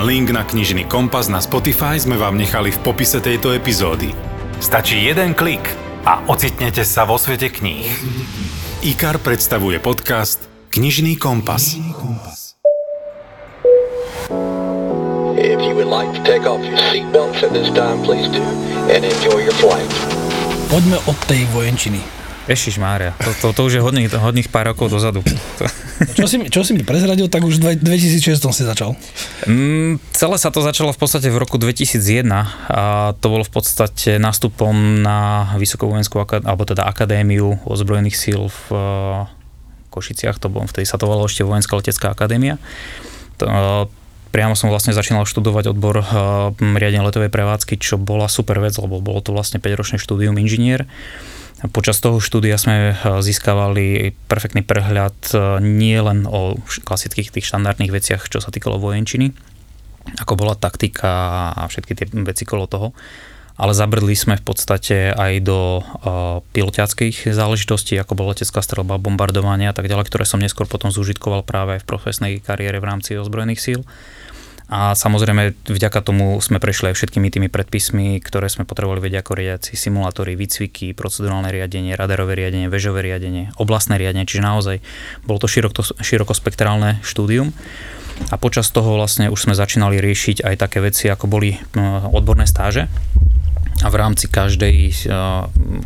Link na Knižný kompas na Spotify sme vám nechali v popise tejto epizódy. Stačí jeden klik a ocitnete sa vo svete kníh. IKAR predstavuje podcast Knižný kompas. Knižný kompas. Take off your seatbelts at this time, please do, and enjoy your flight. Poďme od tej vojenčiny. Ježiš Mária, to, to, to už je hodných, hodných pár rokov dozadu. čo, si, čo si mi prezradil, tak už v 2006 si začal. Mm, celé sa to začalo v podstate v roku 2001 a to bolo v podstate nástupom na Vysokovojenskú alebo teda Akadémiu ozbrojených síl v uh, Košiciach, to bolo, vtedy sa to volalo ešte Vojenská letecká akadémia. To, uh, priamo som vlastne začínal študovať odbor uh, riadenia letovej prevádzky, čo bola super vec, lebo bolo to vlastne 5-ročné štúdium inžinier. Počas toho štúdia sme získavali perfektný prehľad nie len o klasických tých štandardných veciach, čo sa týkalo vojenčiny, ako bola taktika a všetky tie veci kolo toho. Ale zabrdli sme v podstate aj do uh, pilotiackých záležitostí, ako bola letecká strelba, bombardovanie a tak ďalej, ktoré som neskôr potom zúžitkoval práve v profesnej kariére v rámci ozbrojených síl. A samozrejme vďaka tomu sme prešli aj všetkými tými predpismi, ktoré sme potrebovali vedieť ako riadiaci, simulátory, výcviky, procedurálne riadenie, radarové riadenie, vežové riadenie, oblastné riadenie, čiže naozaj bolo to široko, širokospektrálne štúdium. A počas toho vlastne už sme začínali riešiť aj také veci, ako boli odborné stáže, a v rámci každej,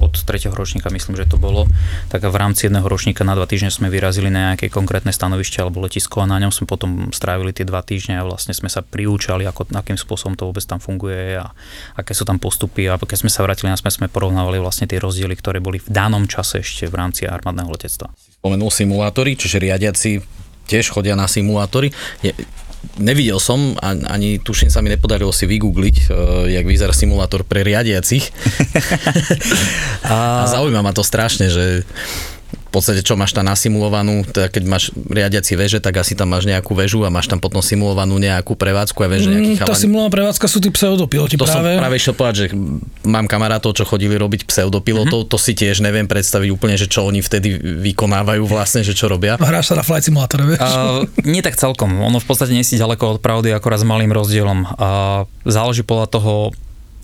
od tretieho ročníka myslím, že to bolo, tak v rámci jedného ročníka na dva týždne sme vyrazili na nejaké konkrétne stanovište alebo letisko a na ňom sme potom strávili tie dva týždne a vlastne sme sa priúčali, ako, akým spôsobom to vôbec tam funguje a aké sú tam postupy a keď sme sa vrátili na sme porovnávali vlastne tie rozdiely, ktoré boli v danom čase ešte v rámci armádneho letectva. Spomenul simulátory, čiže riadiaci tiež chodia na simulátory. Je, nevidel som, ani tuším sa mi nepodarilo si vygoogliť, uh, jak vyzerá simulátor pre riadiacich. a... a zaujíma ma to strašne, že podstate čo máš tam nasimulovanú, teda keď máš riadiaci veže, tak asi tam máš nejakú väžu a máš tam potom simulovanú nejakú prevádzku a veže nejakých mm, Tá simulovaná prevádzka sú tí pseudopiloti to práve. som práve išiel povedať, že mám kamarátov, čo chodili robiť pseudopilotov, mm-hmm. to si tiež neviem predstaviť úplne, že čo oni vtedy vykonávajú vlastne, že čo robia. Hráš sa na flight simulátore, vieš? Uh, nie tak celkom, ono v podstate nie si ďaleko od pravdy, akorát s malým rozdielom. Uh, záleží podľa toho,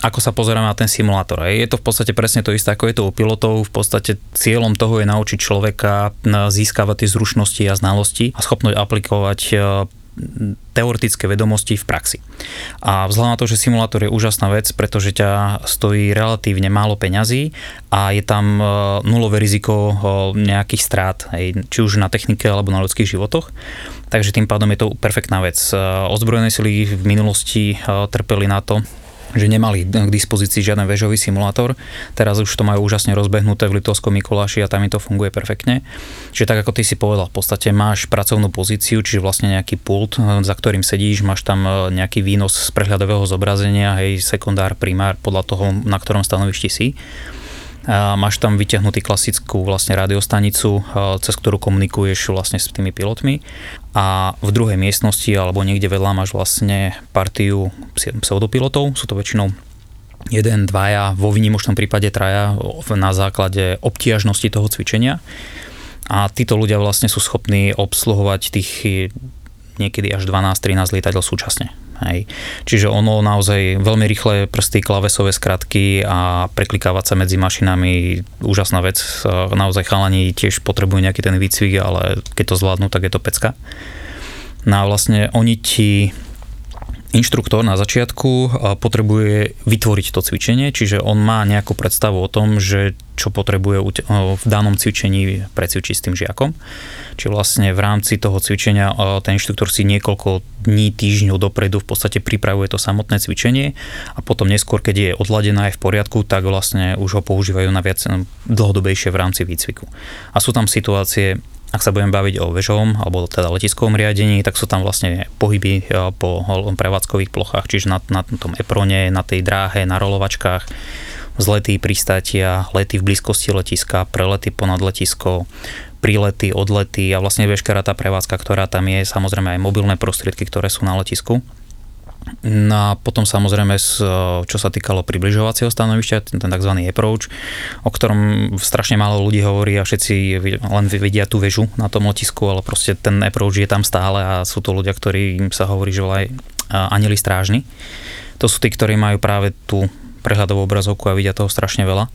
ako sa pozeráme na ten simulátor. Je to v podstate presne to isté, ako je to u pilotov. V podstate cieľom toho je naučiť človeka získavať tie zručnosti a znalosti a schopnosť aplikovať e, teoretické vedomosti v praxi. A vzhľadom na to, že simulátor je úžasná vec, pretože ťa stojí relatívne málo peňazí a je tam e, nulové riziko e, nejakých strát, či už na technike alebo na ľudských životoch. Takže tým pádom je to perfektná vec. Ozbrojené sily v minulosti trpeli na to, že nemali k dispozícii žiaden väžový simulátor. Teraz už to majú úžasne rozbehnuté v Litovskom Mikuláši a tam mi to funguje perfektne. Čiže tak ako ty si povedal, v podstate máš pracovnú pozíciu, čiže vlastne nejaký pult, za ktorým sedíš, máš tam e, nejaký výnos z prehľadového zobrazenia, hej, sekundár, primár, podľa toho, na ktorom stanovišti si máš tam vyťahnutý klasickú vlastne radiostanicu, cez ktorú komunikuješ vlastne s tými pilotmi a v druhej miestnosti alebo niekde vedľa máš vlastne partiu pseudopilotov, sú to väčšinou jeden, dvaja, vo výnimočnom prípade traja na základe obtiažnosti toho cvičenia. A títo ľudia vlastne sú schopní obsluhovať tých niekedy až 12-13 lietadiel súčasne. Hej. Čiže ono naozaj veľmi rýchle prsty, klavesové skratky a preklikávať sa medzi mašinami, úžasná vec. Naozaj chalani tiež potrebujú nejaký ten výcvik, ale keď to zvládnu, tak je to pecka. No a vlastne oni ti inštruktor na začiatku potrebuje vytvoriť to cvičenie, čiže on má nejakú predstavu o tom, že čo potrebuje v danom cvičení precvičiť s tým žiakom. Čiže vlastne v rámci toho cvičenia ten inštruktor si niekoľko dní, týždňov dopredu v podstate pripravuje to samotné cvičenie a potom neskôr, keď je odladená aj v poriadku, tak vlastne už ho používajú na viac dlhodobejšie v rámci výcviku. A sú tam situácie, ak sa budeme baviť o vežovom alebo teda letiskovom riadení, tak sú tam vlastne pohyby e, po prevádzkových plochách, čiže na, na tom eprone, na tej dráhe, na rolovačkách, zlety, pristátia, lety v blízkosti letiska, prelety ponad letisko, prílety, odlety a vlastne veškerá tá prevádzka, ktorá tam je, samozrejme aj mobilné prostriedky, ktoré sú na letisku. No a potom samozrejme, čo sa týkalo približovacieho stanovišťa, ten tzv. approach, o ktorom strašne málo ľudí hovorí a všetci len vidia tú väžu na tom letisku, ale proste ten approach je tam stále a sú to ľudia, ktorí im sa hovorí, že aj anili strážni. To sú tí, ktorí majú práve tú prehľadovú obrazovku a vidia toho strašne veľa.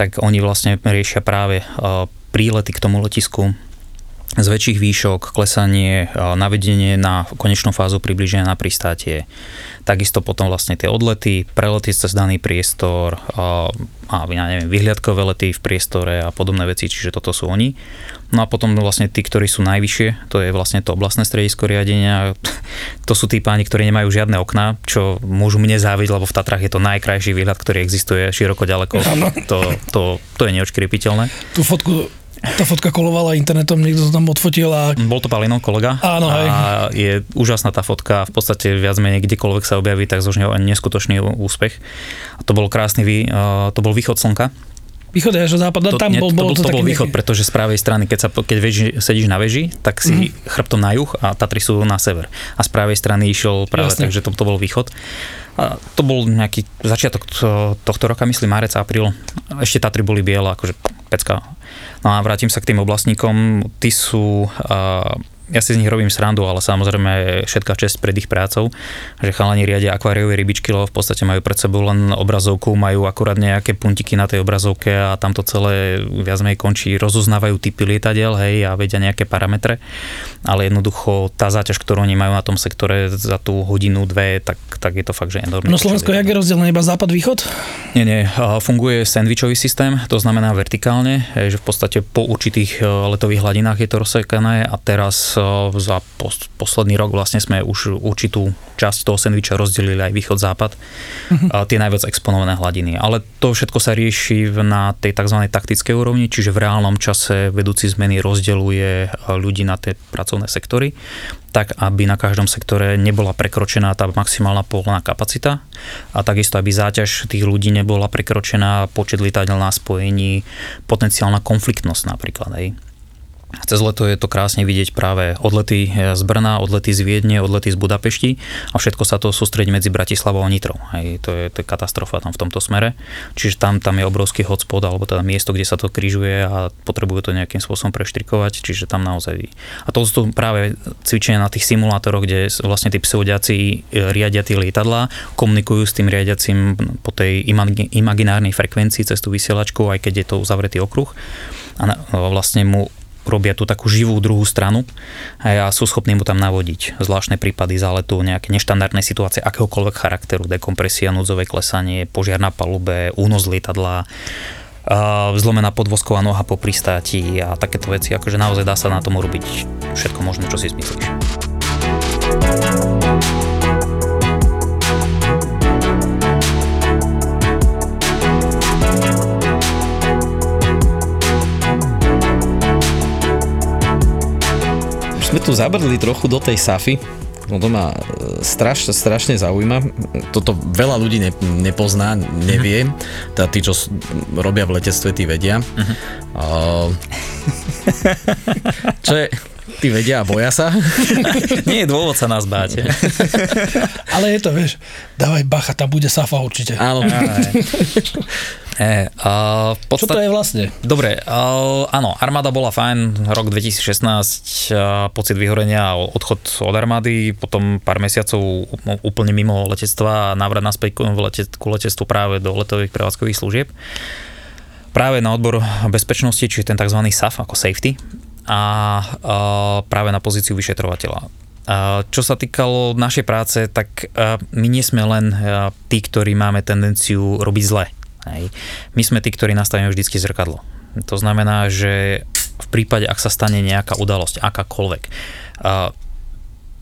Tak oni vlastne riešia práve prílety k tomu letisku, z väčších výšok, klesanie, navedenie na konečnú fázu približenia na pristátie. Takisto potom vlastne tie odlety, prelety cez daný priestor a, ja neviem, vyhliadkové lety v priestore a podobné veci, čiže toto sú oni. No a potom vlastne tí, ktorí sú najvyššie, to je vlastne to oblastné stredisko riadenia. To sú tí páni, ktorí nemajú žiadne okná, čo môžu mne záviť, lebo v Tatrách je to najkrajší výhľad, ktorý existuje široko ďaleko. To, to, to je neočkripiteľné. Tú fotku tá fotka kolovala internetom, niekto to tam odfotil a... Bol to Palino, kolega. Áno, hej. A je úžasná tá fotka, v podstate viac menej kdekoľvek sa objaví, tak zo neskutočný úspech. A to bol krásny, to bol východ slnka, Východ až západ, To, tam nie, bol, to, bol, to také bol východ, nejaké- pretože z pravej strany, keď, sa, keď veži, sedíš na veži, tak si Mhm. mm-hmm. chrbtom na juh a Tatry sú na sever. A z pravej strany išiel práve, Jasne. takže to, to bol východ. A to bol nejaký začiatok to, tohto roka, myslím marec, apríl. Ešte Tatry boli biele, akože pecka. No a vrátim sa k tým oblastníkom. Tí sú... Uh, ja si z nich robím srandu, ale samozrejme všetká čest pred ich prácou, že chalani riadia akváriové rybičky, lebo v podstate majú pred sebou len obrazovku, majú akurát nejaké puntiky na tej obrazovke a tam to celé viac menej končí, rozoznávajú typy lietadiel, hej, a vedia nejaké parametre, ale jednoducho tá záťaž, ktorú oni majú na tom sektore za tú hodinu, dve, tak, tak je to fakt, že enormné. No Slovensko, jak je rozdelené iba západ-východ? Nie, nie, funguje sandvičový systém, to znamená vertikálne, že v podstate po určitých e, letových hladinách je to rozsekané a teraz e, za pos- posledný rok vlastne sme už určitú časť toho sandviča rozdelili aj východ-západ, a tie najviac exponované hladiny. Ale to všetko sa rieši na tej tzv. taktickej úrovni, čiže v reálnom čase vedúci zmeny rozdeluje ľudí na tie pracovné sektory tak aby na každom sektore nebola prekročená tá maximálna povolená kapacita a takisto aby záťaž tých ľudí nebola prekročená, počet lietadiel na spojení, potenciálna konfliktnosť napríklad. Hej. Cez leto je to krásne vidieť práve odlety z Brna, odlety z Viedne, odlety z Budapešti a všetko sa to sústredí medzi Bratislavou a Nitrou. Hej, to, je, to je katastrofa tam v tomto smere. Čiže tam, tam je obrovský hotspot alebo teda miesto, kde sa to križuje a potrebujú to nejakým spôsobom preštrikovať, čiže tam naozaj... A to sú práve cvičenia na tých simulátoroch, kde vlastne tí pseudodiaci e, riadia tie lietadlá, komunikujú s tým riadiacim po tej imagi- imaginárnej frekvencii cez tú vysielačku, aj keď je to uzavretý okruh a vlastne mu robia tú takú živú druhú stranu a sú schopní mu tam navodiť zvláštne prípady záletu, nejaké neštandardné situácie akéhokoľvek charakteru, dekompresia, núdzové klesanie, požiar na palube, únos lietadla, zlomená podvozková noha po pristáti a takéto veci, akože naozaj dá sa na tom urobiť všetko možné, čo si zmyslíš. Sme tu zabrdli trochu do tej Safy. No to ma e, strašne, strašne zaujíma. Toto veľa ľudí ne, nepozná, nevie. Teda tí, čo s- robia v letectve, tí vedia. Uh, čo je... Tí vedia a boja sa. Nie je dôvod sa nás báť. Ale je to, vieš, dávaj bacha, tam bude Safa určite. Áno. E, a v Čo to je vlastne? Dobre, uh, áno, armáda bola fajn, rok 2016, uh, pocit vyhorenia odchod od armády, potom pár mesiacov úplne mimo letectva a návrat naspäť ku, lete, ku letectvu práve do letových prevádzkových služieb. Práve na odbor bezpečnosti, čiže ten tzv. SAF ako safety a uh, práve na pozíciu vyšetrovateľa. Uh, Čo sa týkalo našej práce, tak uh, my nie sme len uh, tí, ktorí máme tendenciu robiť zle. Hej. My sme tí, ktorí nastavíme vždycky zrkadlo. To znamená, že v prípade, ak sa stane nejaká udalosť, akákoľvek,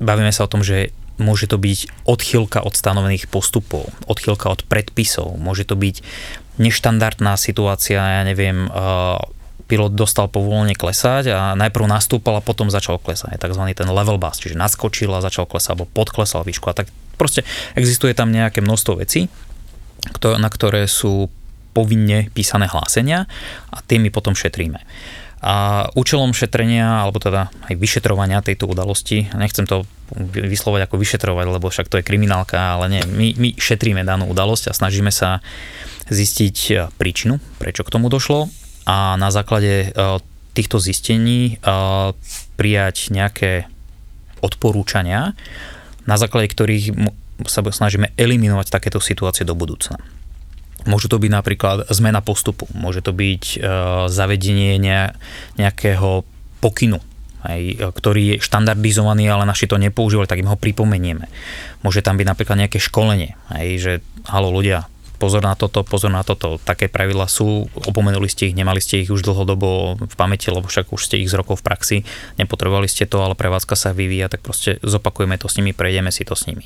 bavíme sa o tom, že môže to byť odchýlka od stanovených postupov, odchýlka od predpisov, môže to byť neštandardná situácia, ja neviem, uh, pilot dostal povolenie klesať a najprv nastúpal a potom začal klesať. Je tzv. ten level bus, čiže naskočil a začal klesať, alebo podklesal výšku a tak proste existuje tam nejaké množstvo vecí, na ktoré sú povinne písané hlásenia a tie my potom šetríme. A účelom šetrenia, alebo teda aj vyšetrovania tejto udalosti, nechcem to vyslovať ako vyšetrovať, lebo však to je kriminálka, ale nie, my, my šetríme danú udalosť a snažíme sa zistiť e, príčinu, prečo k tomu došlo a na základe e, týchto zistení e, prijať nejaké odporúčania, na základe ktorých sa snažíme eliminovať takéto situácie do budúcna. Môžu to byť napríklad zmena postupu, môže to byť e, zavedenie ne, nejakého pokynu, aj, e, ktorý je štandardizovaný, ale naši to nepoužívali, tak im ho pripomenieme. Môže tam byť napríklad nejaké školenie, aj, že halo ľudia, pozor na toto, pozor na toto, také pravidla sú, opomenuli ste ich, nemali ste ich už dlhodobo v pamäti, lebo však už ste ich z rokov v praxi, nepotrebovali ste to, ale prevádzka sa vyvíja, tak proste zopakujeme to s nimi, prejdeme si to s nimi.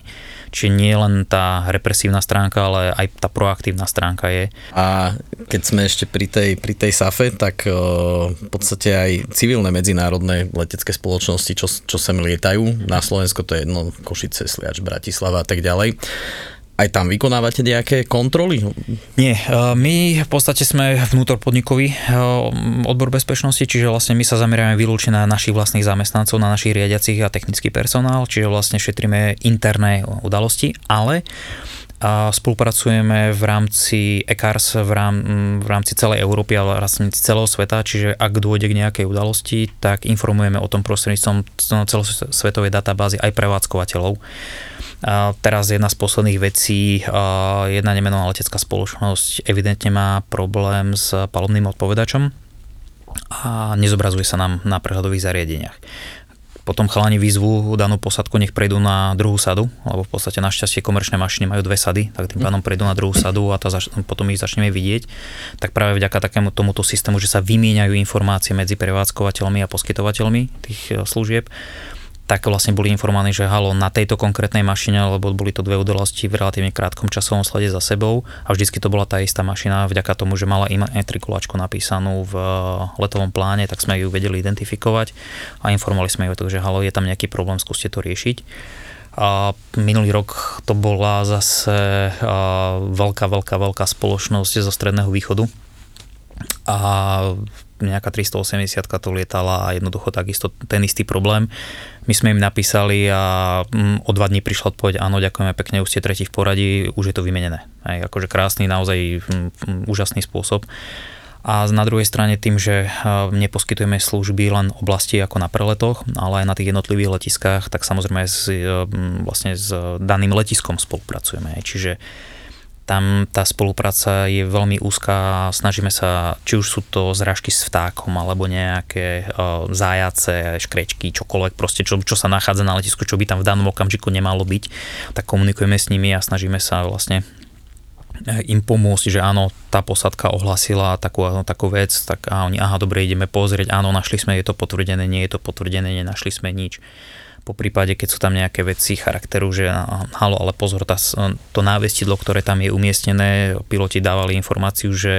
Čiže nie len tá represívna stránka, ale aj tá proaktívna stránka je. A keď sme ešte pri tej, pri tej SAFE, tak v podstate aj civilné medzinárodné letecké spoločnosti, čo, čo sem lietajú, na Slovensko to je jedno, Košice, Sliač, Bratislava a tak ďalej, aj tam vykonávate nejaké kontroly? Nie, e, my v podstate sme vnútorpodnikový e, odbor bezpečnosti, čiže vlastne my sa zameriame výlučne na našich vlastných zamestnancov, na našich riadiacich a technický personál, čiže vlastne šetríme interné udalosti, ale a spolupracujeme v rámci ECARS v, rám, v rámci celej Európy, ale vlastne celého sveta, čiže ak dôjde k nejakej udalosti, tak informujeme o tom prostredníctvom celosvetovej databázy aj prevádzkovateľov. Teraz jedna z posledných vecí, jedna nemenovaná letecká spoločnosť evidentne má problém s palubným odpovedačom a nezobrazuje sa nám na prehľadových zariadeniach. Potom chalani výzvu danú posadku, nech prejdú na druhú sadu, lebo v podstate našťastie komerčné mašiny majú dve sady, tak tým pádom prejdú na druhú sadu a to zač- potom ich začneme vidieť. Tak práve vďaka takému tomuto systému, že sa vymieňajú informácie medzi prevádzkovateľmi a poskytovateľmi tých e, služieb, tak vlastne boli informovaní, že halo, na tejto konkrétnej mašine, lebo boli to dve udalosti v relatívne krátkom časovom slede za sebou a vždycky to bola tá istá mašina vďaka tomu, že mala matrikulačku napísanú v eh, letovom pláne, tak sme ju vedeli identifikovať a informovali sme ju o to, že halo, je tam nejaký problém, skúste to riešiť. A minulý rok to bola zase eh, veľká, veľká, veľká spoločnosť zo Stredného východu a nejaká 380 to lietala a jednoducho takisto ten istý problém. My sme im napísali a mm, o dva dní prišla odpoveď, áno, ďakujeme pekne, už ste tretí v poradí, už je to vymenené. Aj, akože krásny, naozaj mm, mm, úžasný spôsob. A na druhej strane tým, že neposkytujeme služby len oblasti ako na preletoch, ale aj na tých jednotlivých letiskách, tak samozrejme s, vlastne s daným letiskom spolupracujeme. Čiže tam tá spolupráca je veľmi úzká, snažíme sa, či už sú to zrážky s vtákom, alebo nejaké uh, zájace, škrečky, čokoľvek, proste čo, čo sa nachádza na letisku, čo by tam v danom okamžiku nemalo byť, tak komunikujeme s nimi a snažíme sa vlastne e, im pomôcť, že áno, tá posadka ohlasila takú, takú vec, tak a oni, aha, dobre, ideme pozrieť, áno, našli sme, je to potvrdené, nie je to potvrdené, nenašli sme nič po prípade, keď sú tam nejaké veci charakteru, že halo, ale pozor, tá, to návestidlo, ktoré tam je umiestnené, piloti dávali informáciu, že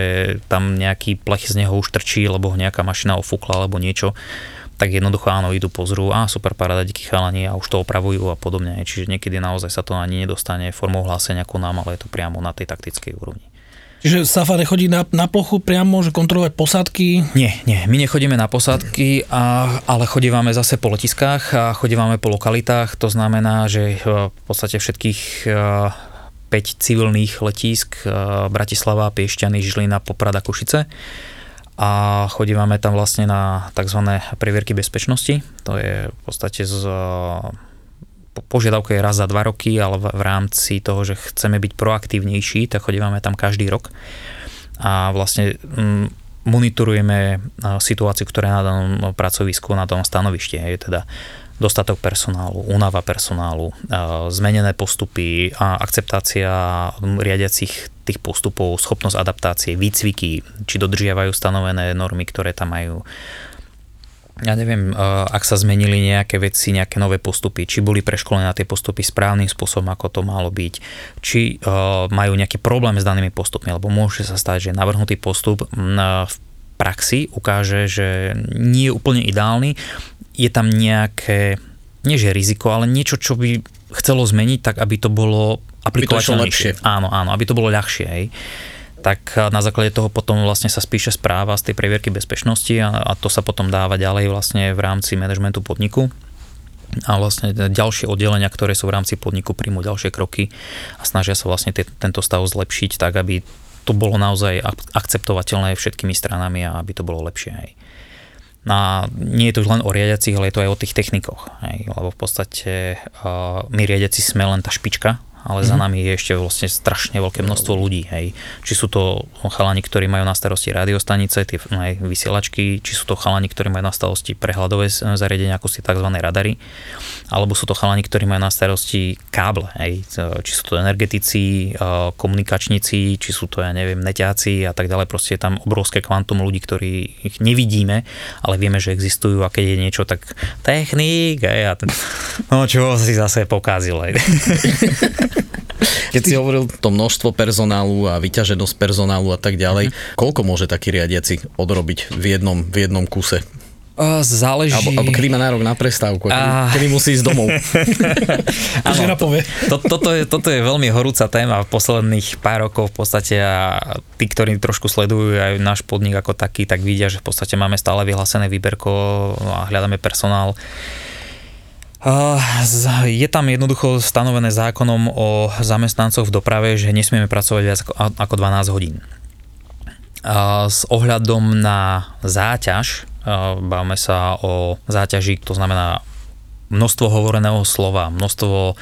tam nejaký plech z neho už trčí, lebo ho nejaká mašina ofúkla alebo niečo, tak jednoducho áno, idú pozrú, a super paráda, díky chalani a už to opravujú a podobne. Čiže niekedy naozaj sa to ani nedostane formou hlásenia ku nám, ale je to priamo na tej taktickej úrovni. Čiže Safa nechodí na, na plochu priamo, že kontrolovať posádky? Nie, nie, my nechodíme na posádky, a, ale chodívame zase po letiskách a chodívame po lokalitách. To znamená, že e, v podstate všetkých 5 e, civilných letísk e, Bratislava, Piešťany, Žilina, Poprada, Košice a chodívame tam vlastne na tzv. previerky bezpečnosti. To je v podstate z požiadavka je raz za dva roky, ale v, rámci toho, že chceme byť proaktívnejší, tak chodívame tam každý rok a vlastne mm, monitorujeme situáciu, ktorá je na danom pracovisku, na danom stanovišti. Je teda dostatok personálu, únava personálu, zmenené postupy a akceptácia riadiacich tých postupov, schopnosť adaptácie, výcviky, či dodržiavajú stanovené normy, ktoré tam majú ja neviem, eh, ak sa zmenili nejaké veci, nejaké nové postupy, či boli preškolené na tie postupy správnym spôsobom, ako to malo byť, či eh, majú nejaký problém s danými postupmi, lebo môže sa stať, že navrhnutý postup mm, v praxi ukáže, že nie je úplne ideálny, je tam nejaké, nie že riziko, ale niečo, čo by chcelo zmeniť, tak aby to bolo aplikovateľnejšie. Áno, áno, aby to bolo ľahšie. Hej tak na základe toho potom vlastne sa spíše správa z tej previerky bezpečnosti a, a to sa potom dáva ďalej vlastne v rámci manažmentu podniku a vlastne ďalšie oddelenia, ktoré sú v rámci podniku, príjmu ďalšie kroky a snažia sa vlastne t- tento stav zlepšiť tak, aby to bolo naozaj akceptovateľné všetkými stranami a aby to bolo lepšie. Hej. A nie je to len o riadiacich, ale je to aj o tých technikoch. Hej. Lebo v podstate uh, my riadiaci sme len tá špička ale mm-hmm. za mhm. nami je ešte vlastne strašne veľké množstvo ľudí. Hej. Či sú to chalani, ktorí majú na starosti radiostanice, tie aj vysielačky, či sú to chalani, ktorí majú na starosti prehľadové zariadenia, ako si tzv. radary, alebo sú to chalani, ktorí majú na starosti káble, hej. či sú to energetici, komunikačníci, či sú to, ja neviem, neťáci a tak ďalej. Proste je tam obrovské kvantum ľudí, ktorí ich nevidíme, ale vieme, že existujú a keď je niečo, tak technik, hej, a ten, no čo si zase pokazil. Hej. Keď si hovoril to množstvo personálu a vyťaženosť personálu a tak ďalej, mm-hmm. koľko môže taký riadiaci odrobiť v jednom, v jednom kuse? Uh, záleží... Alebo, alebo kedy má nárok na prestávku, A- kedy musí ísť domov. Žena povie. To, toto, je, toto je veľmi horúca téma v posledných pár rokov v podstate a tí, ktorí trošku sledujú aj náš podnik ako taký, tak vidia, že v podstate máme stále vyhlásené výberko a hľadáme personál. Z- Je tam jednoducho stanovené zákonom o zamestnancoch v doprave, že nesmieme pracovať viac ako, ako 12 hodín. A s ohľadom na záťaž, a bavme sa o záťaži, to znamená množstvo hovoreného slova, množstvo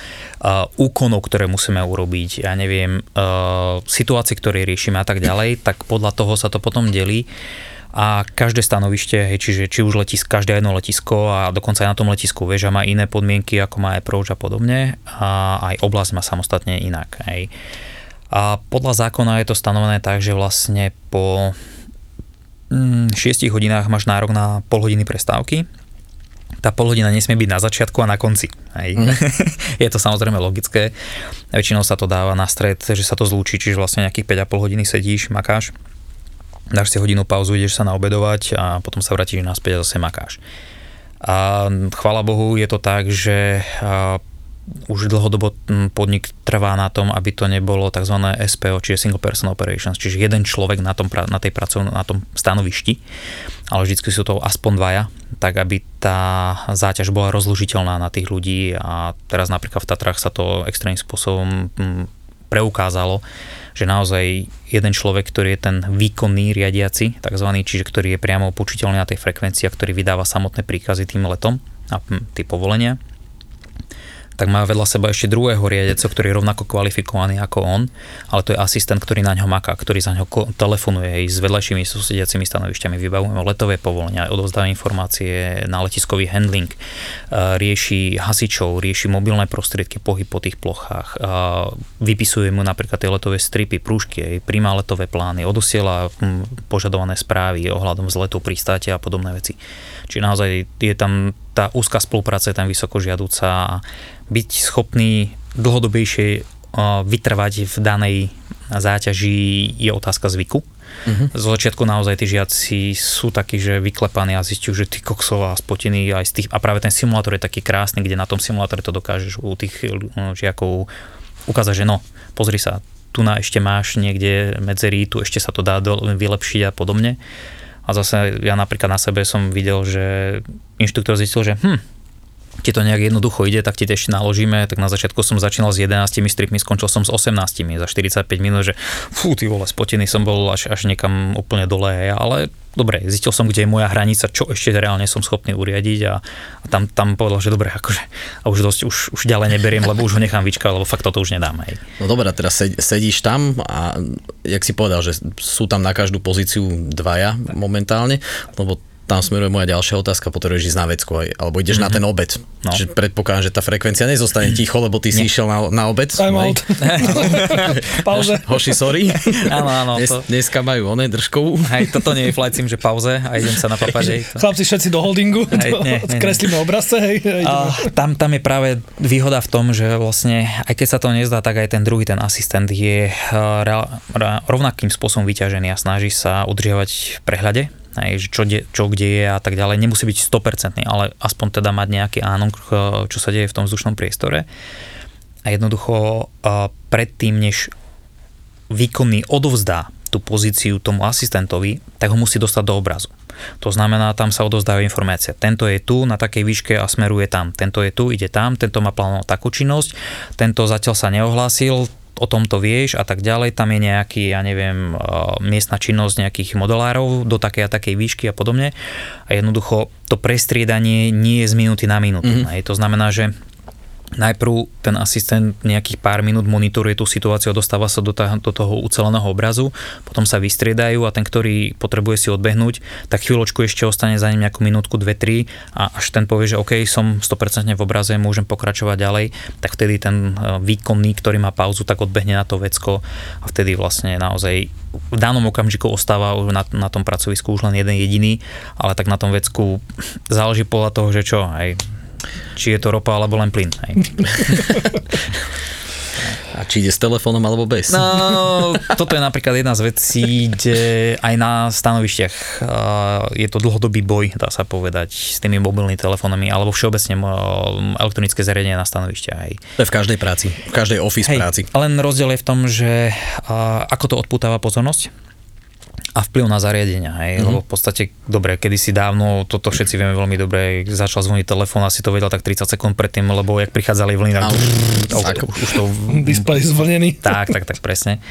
úkonov, ktoré musíme urobiť, ja neviem, uh, situácie, ktoré riešime a tak ďalej, tak podľa toho sa to potom delí a každé stanovište, hej, čiže či už letisk, každé jedno letisko a dokonca aj na tom letisku vieš, a má iné podmienky, ako má approach a podobne a aj oblasť má samostatne inak. Hej. A podľa zákona je to stanovené tak, že vlastne po mm, 6 hodinách máš nárok na pol hodiny prestávky. Tá pol hodina nesmie byť na začiatku a na konci. Hej. Mm. je to samozrejme logické. Väčšinou sa to dáva na stred, že sa to zlúči, čiže vlastne nejakých 5,5 hodiny sedíš, makáš dáš si hodinu pauzu, ideš sa naobedovať a potom sa vrátiš naspäť a zase makáš. A chvála Bohu je to tak, že už dlhodobo podnik trvá na tom, aby to nebolo tzv. SPO, čiže Single Person Operations, čiže jeden človek na, tom, na, tej pracovn- na tom stanovišti, ale vždy sú to aspoň dvaja, tak aby tá záťaž bola rozložiteľná na tých ľudí a teraz napríklad v Tatrách sa to extrémnym spôsobom preukázalo, že naozaj jeden človek, ktorý je ten výkonný riadiaci, takzvaný, čiže ktorý je priamo počiteľný na tej frekvencii a ktorý vydáva samotné príkazy tým letom a hm, tie povolenia, tak má vedľa seba ešte druhého riadiaceho, ktorý je rovnako kvalifikovaný ako on, ale to je asistent, ktorý na ňo maká, ktorý za ňo telefonuje aj s vedľajšími susediacimi stanovišťami, vybavujeme letové povolenia, odovzdáva informácie na letiskový handling, eh, rieši hasičov, rieši mobilné prostriedky, pohyb po tých plochách, eh, vypisuje mu napríklad tie letové stripy, prúžky, príjma letové plány, odosiela požadované správy ohľadom zletu, pristáte a podobné veci. Čiže naozaj je tam tá úzka spolupráca je tam vysoko žiadúca a byť schopný dlhodobejšie uh, vytrvať v danej záťaži je otázka zvyku. Uh-huh. Z začiatku naozaj tí žiaci sú takí, že vyklepaní a zistiu, že ty koksová spotení aj z tých, a práve ten simulátor je taký krásny, kde na tom simulátore to dokážeš u tých uh, žiakov ukázať, že no, pozri sa, tu na ešte máš niekde medzerí, tu ešte sa to dá do, vylepšiť a podobne. A zase ja napríklad na sebe som videl, že inštruktor zistil, že hm, ti to nejak jednoducho ide, tak ti to ešte naložíme. Tak na začiatku som začínal s 11 stripmi, skončil som s 18 za 45 minút, že fú, ty vole, spotený som bol až, až niekam úplne dole, ale dobre, zistil som, kde je moja hranica, čo ešte reálne som schopný uriadiť a, a tam, tam povedal, že dobre, akože a už dosť, už, už ďalej neberiem, lebo už ho nechám vyčkať, lebo fakt toto už nedám, hej. No dobré, teraz sed, sedíš tam a jak si povedal, že sú tam na každú pozíciu dvaja momentálne, lebo tam smeruje moja ďalšia otázka, potrebuješ ísť na vecku, aj, alebo ideš mm-hmm. na ten obed. No. Čiže predpokladám, že tá frekvencia nezostane ticho, lebo ty si išiel na, na obed. Time out. Pauze. Hoši, sorry. Áno, áno, Dnes, to, dneska majú oné držkovú. hej, toto nie je flight sim, že pauze a idem sa napapať, hej. To. Chlapci všetci do holdingu, Hej, do, nie, nie, nie. kreslíme obrazce, hej. A tam, tam je práve výhoda v tom, že vlastne, aj keď sa to nezdá, tak aj ten druhý, ten asistent je ra- rovnakým spôsobom vyťažený a snaží sa udržiavať v prehľade, hej, čo, de, čo kde je a tak ďalej. Nemusí byť 100%, ale aspoň teda mať nejaký áno, čo sa deje v tom vzdušnom priestore. A jednoducho eh, predtým, než výkonný odovzdá tú pozíciu tomu asistentovi, tak ho musí dostať do obrazu. To znamená, tam sa odovzdáva informácia. Tento je tu na takej výške a smeruje tam. Tento je tu, ide tam, tento má plánovanú takú činnosť, tento zatiaľ sa neohlásil, o tomto vieš a tak ďalej. Tam je nejaký, ja neviem, uh, miestna činnosť nejakých modelárov do takej a takej výšky a podobne. A jednoducho to prestriedanie nie je z minúty na minútu. Mm-hmm. To znamená, že najprv ten asistent nejakých pár minút monitoruje tú situáciu a dostáva sa do, tá, do toho uceleného obrazu, potom sa vystriedajú a ten, ktorý potrebuje si odbehnúť, tak chvíľočku ešte ostane za ním nejakú minútku, dve, tri a až ten povie, že OK, som 100% v obraze, môžem pokračovať ďalej, tak vtedy ten e, výkonný, ktorý má pauzu, tak odbehne na to vecko a vtedy vlastne naozaj v danom okamžiku ostáva na, na tom pracovisku už len jeden jediný, ale tak na tom vecku záleží podľa toho, že čo, aj či je to ropa alebo len plyn. Hej. A či ide s telefónom alebo bez? No, toto je napríklad jedna z vecí, kde aj na stanovišťach uh, je to dlhodobý boj, dá sa povedať, s tými mobilnými telefónami alebo všeobecne uh, elektronické zariadenie na stanovišťach. Aj. To je v každej práci, v každej office Hej, práci. Len rozdiel je v tom, že uh, ako to odputáva pozornosť a vplyv na zariadenia, hej, mm-hmm. lebo v podstate, dobre, kedysi dávno, toto všetci vieme veľmi dobre, začal zvoniť telefón, asi to vedel tak 30 sekúnd predtým, lebo jak prichádzali vlny, tak, tak už, to... Displej zvlnený. Tak, tak, tak, presne.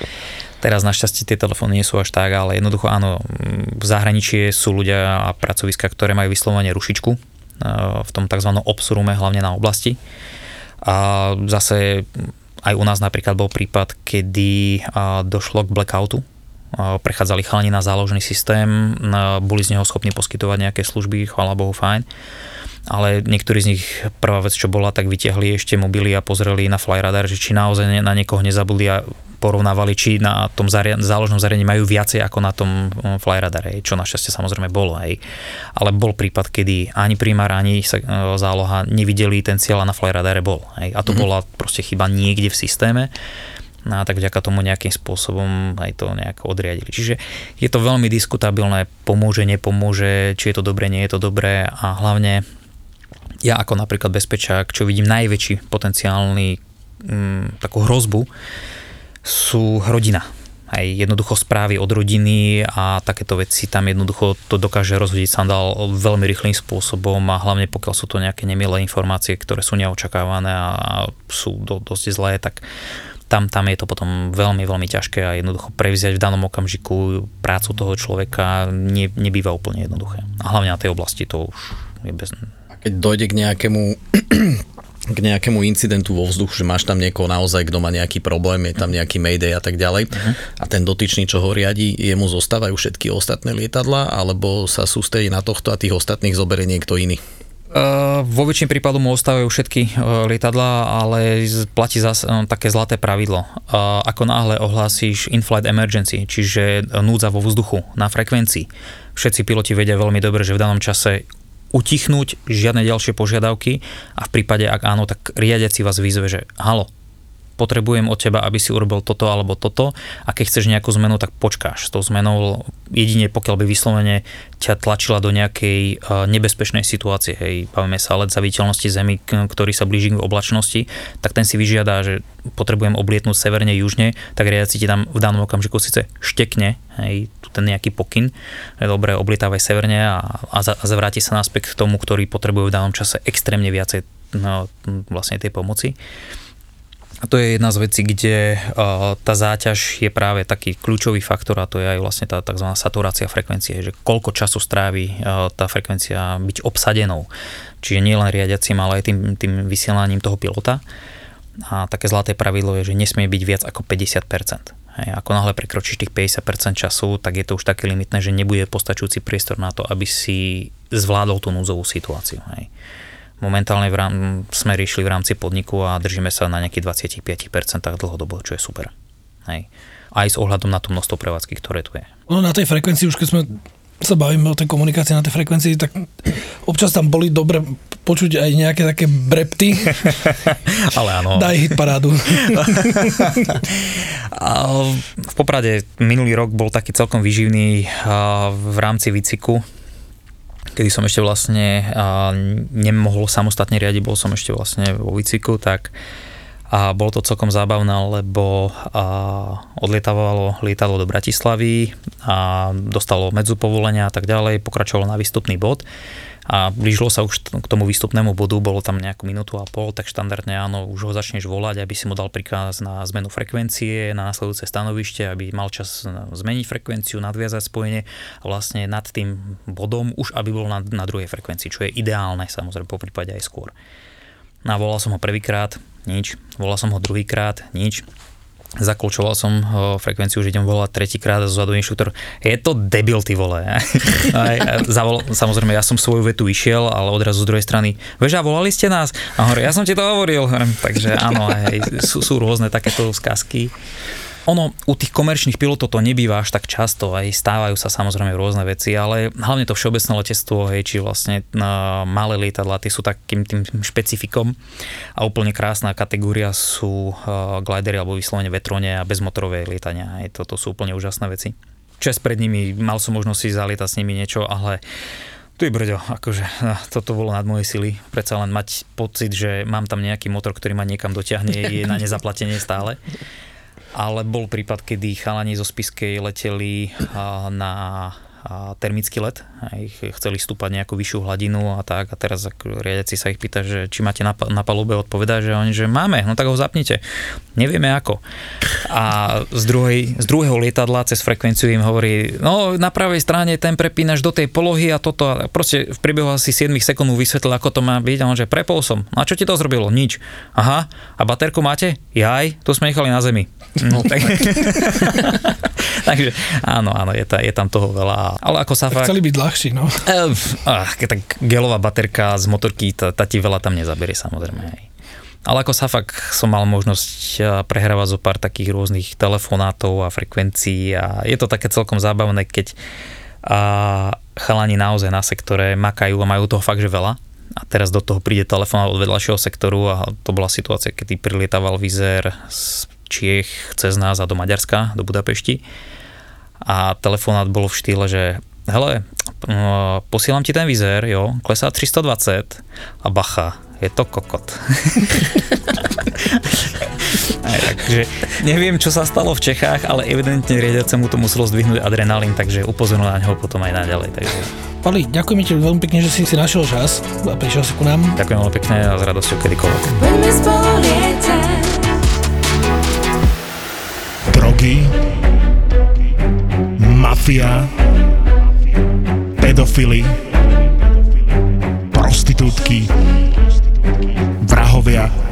Teraz našťastie tie telefóny nie sú až tak, ale jednoducho áno, v zahraničí sú ľudia a pracoviska, ktoré majú vyslovene rušičku e, v tom tzv. obsurume, hlavne na oblasti. A zase aj u nás napríklad bol prípad, kedy došlo k blackoutu prechádzali chalani na záložný systém, boli z neho schopní poskytovať nejaké služby, chvála Bohu, fajn. Ale niektorí z nich, prvá vec, čo bola, tak vytiahli ešte mobily a pozreli na flyradar, že či naozaj na niekoho nezabudli a porovnávali, či na tom zari- záložnom zariadení majú viacej ako na tom um, flyradare, čo našťastie samozrejme bolo. Hej. Ale bol prípad, kedy ani primár, ani záloha nevideli ten cieľ a na flyradare bol. Hej. A to mm-hmm. bola proste chyba niekde v systéme No a tak vďaka tomu nejakým spôsobom aj to nejako odriadili. Čiže je to veľmi diskutabilné, pomôže, nepomôže, či je to dobré, nie je to dobré a hlavne ja ako napríklad bezpečák, čo vidím najväčší potenciálny mm, takú hrozbu, sú rodina. Aj jednoducho správy od rodiny a takéto veci tam jednoducho to dokáže rozhodiť sandál veľmi rýchlým spôsobom a hlavne pokiaľ sú to nejaké nemilé informácie, ktoré sú neočakávané a sú do, dosť zlé, tak tam, tam je to potom veľmi, veľmi ťažké a jednoducho prevziať v danom okamžiku prácu toho človeka ne, nebýva úplne jednoduché. A hlavne na tej oblasti to už je bez... A keď dojde k nejakému k nejakému incidentu vo vzduchu, že máš tam niekoho naozaj, kto má nejaký problém, je tam nejaký mayday a tak ďalej uh-huh. a ten dotyčný, čo ho riadi, jemu zostávajú všetky ostatné lietadla alebo sa sústredí na tohto a tých ostatných zoberie niekto iný? Uh, vo väčšine prípadu mu ostávajú všetky uh, lietadla, ale platí zase uh, také zlaté pravidlo. Ako náhle ohlásíš in-flight emergency, čiže núdza vo vzduchu na frekvencii, všetci piloti vedia veľmi dobre, že v danom čase utichnúť žiadne ďalšie požiadavky a v prípade, ak áno, tak riadiaci vás vyzve, že halo, potrebujem od teba, aby si urobil toto alebo toto a keď chceš nejakú zmenu, tak počkáš s tou zmenou, jedine pokiaľ by vyslovene ťa tlačila do nejakej uh, nebezpečnej situácie, hej, bavíme sa let viditeľnosti Zemi, ktorý sa blíži k oblačnosti, tak ten si vyžiada, že potrebujem oblietnúť severne, južne, tak riadiaci ti tam v danom okamžiku síce štekne, hej, tu ten nejaký pokyn, je dobre, oblietávaj severne a, a, a zavráti sa naspäť k tomu, ktorý potrebuje v danom čase extrémne viacej no, vlastne tej pomoci. A to je jedna z vecí, kde tá záťaž je práve taký kľúčový faktor a to je aj vlastne tá tzv. saturácia frekvencie, že koľko času strávi tá frekvencia byť obsadenou. Čiže nie len riadiacim, ale aj tým, tým vysielaním toho pilota. A také zlaté pravidlo je, že nesmie byť viac ako 50%. Hej, ako náhle prekročíš tých 50% času, tak je to už také limitné, že nebude postačujúci priestor na to, aby si zvládol tú núdzovú situáciu. Hej. Momentálne v rám, sme riešili v rámci podniku a držíme sa na nejakých 25% dlhodobo, čo je super. Hej. Aj s ohľadom na to množstvo prevádzky, ktoré tu je. No na tej frekvencii, už keď sme sa bavíme o tej komunikácii na tej frekvencii, tak občas tam boli dobre počuť aj nejaké také brepty. Ale áno. Daj hit parádu. v Poprade minulý rok bol taký celkom vyživný v rámci výciku kedy som ešte vlastne nemohol samostatne riadiť, bol som ešte vlastne vo výciku, tak a bolo to celkom zábavné, lebo odlietávalo lietadlo do Bratislavy a dostalo medzu povolenia a tak ďalej, pokračovalo na výstupný bod a blížilo sa už k tomu výstupnému bodu, bolo tam nejakú minútu a pol, tak štandardne áno, už ho začneš volať, aby si mu dal príkaz na zmenu frekvencie, na následujúce stanovište, aby mal čas zmeniť frekvenciu, nadviazať spojenie a vlastne nad tým bodom už aby bol na, na druhej frekvencii, čo je ideálne samozrejme po prípade aj skôr. No volal som ho prvýkrát, nič, volal som ho druhýkrát, nič, Zaklúčoval som frekvenciu, že idem volať tretíkrát a zozadu inštruktor, je to debil ty vole. Zavol, samozrejme, ja som svoju vetu išiel, ale odrazu z druhej strany, vieš, a volali ste nás? A hovorí, ja som ti to hovoril. Takže áno, hej, sú, sú rôzne takéto skazky. Ono u tých komerčných pilotov to nebýva až tak často, aj stávajú sa samozrejme rôzne veci, ale hlavne to všeobecné letectvo, hej, či vlastne uh, malé lietadla, tie sú takým tým špecifikom a úplne krásna kategória sú uh, glidery alebo vyslovene vetrone a bezmotorové lietania. Hej, toto sú úplne úžasné veci. Čas pred nimi, mal som možnosť si zalietať s nimi niečo, ale tu brďo, akože no, toto bolo nad moje sily. Predsa len mať pocit, že mám tam nejaký motor, ktorý ma niekam dotiahne, je na nezaplatenie stále ale bol prípad, kedy chalani zo Spiskej leteli na termický let, ich chceli stúpať nejakú vyššiu hladinu a tak a teraz riadiaci sa ich pýta, že či máte na, na palube odpovedať, že oni, že máme, no tak ho zapnite. Nevieme ako. A z, druhej, z druhého lietadla cez frekvenciu im hovorí, no na pravej strane ten prepínaš do tej polohy a toto a proste v priebehu asi 7 sekúnd mu vysvetlil, ako to má byť a on, že prepol som. No a čo ti to zrobilo? Nič. Aha, a baterku máte? Jaj, to sme nechali na zemi. No, tak... Takže áno, áno, je, ta, je tam toho veľa. Ale ako sa fakt... Chceli byť ľahší, no. Uh, tak gelová baterka z motorky, tá, tá ti veľa tam nezaberie samozrejme. Hej. Ale ako sa fakt som mal možnosť prehrávať zo pár takých rôznych telefonátov a frekvencií a je to také celkom zábavné, keď a chalani naozaj na sektore makajú a majú toho fakt, že veľa. A teraz do toho príde telefón od vedľajšieho sektoru a to bola situácia, kedy prilietaval vizer z Čiech cez nás a do Maďarska, do Budapešti. A telefonát bol v štýle, že hele, posielam ti ten vizér, jo, klesá 320 a bacha, je to kokot. Aj, takže neviem, čo sa stalo v Čechách, ale evidentne riadiacemu to muselo zdvihnúť adrenalín, takže upozornil na neho potom aj naďalej. Takže... Pali, ďakujeme ti veľmi pekne, že si si našiel čas a prišiel si ku nám. Ďakujem veľmi pekne a s radosťou kedykoľvek. Drogy, mafia, pedofily, prostitútky, vrahovia.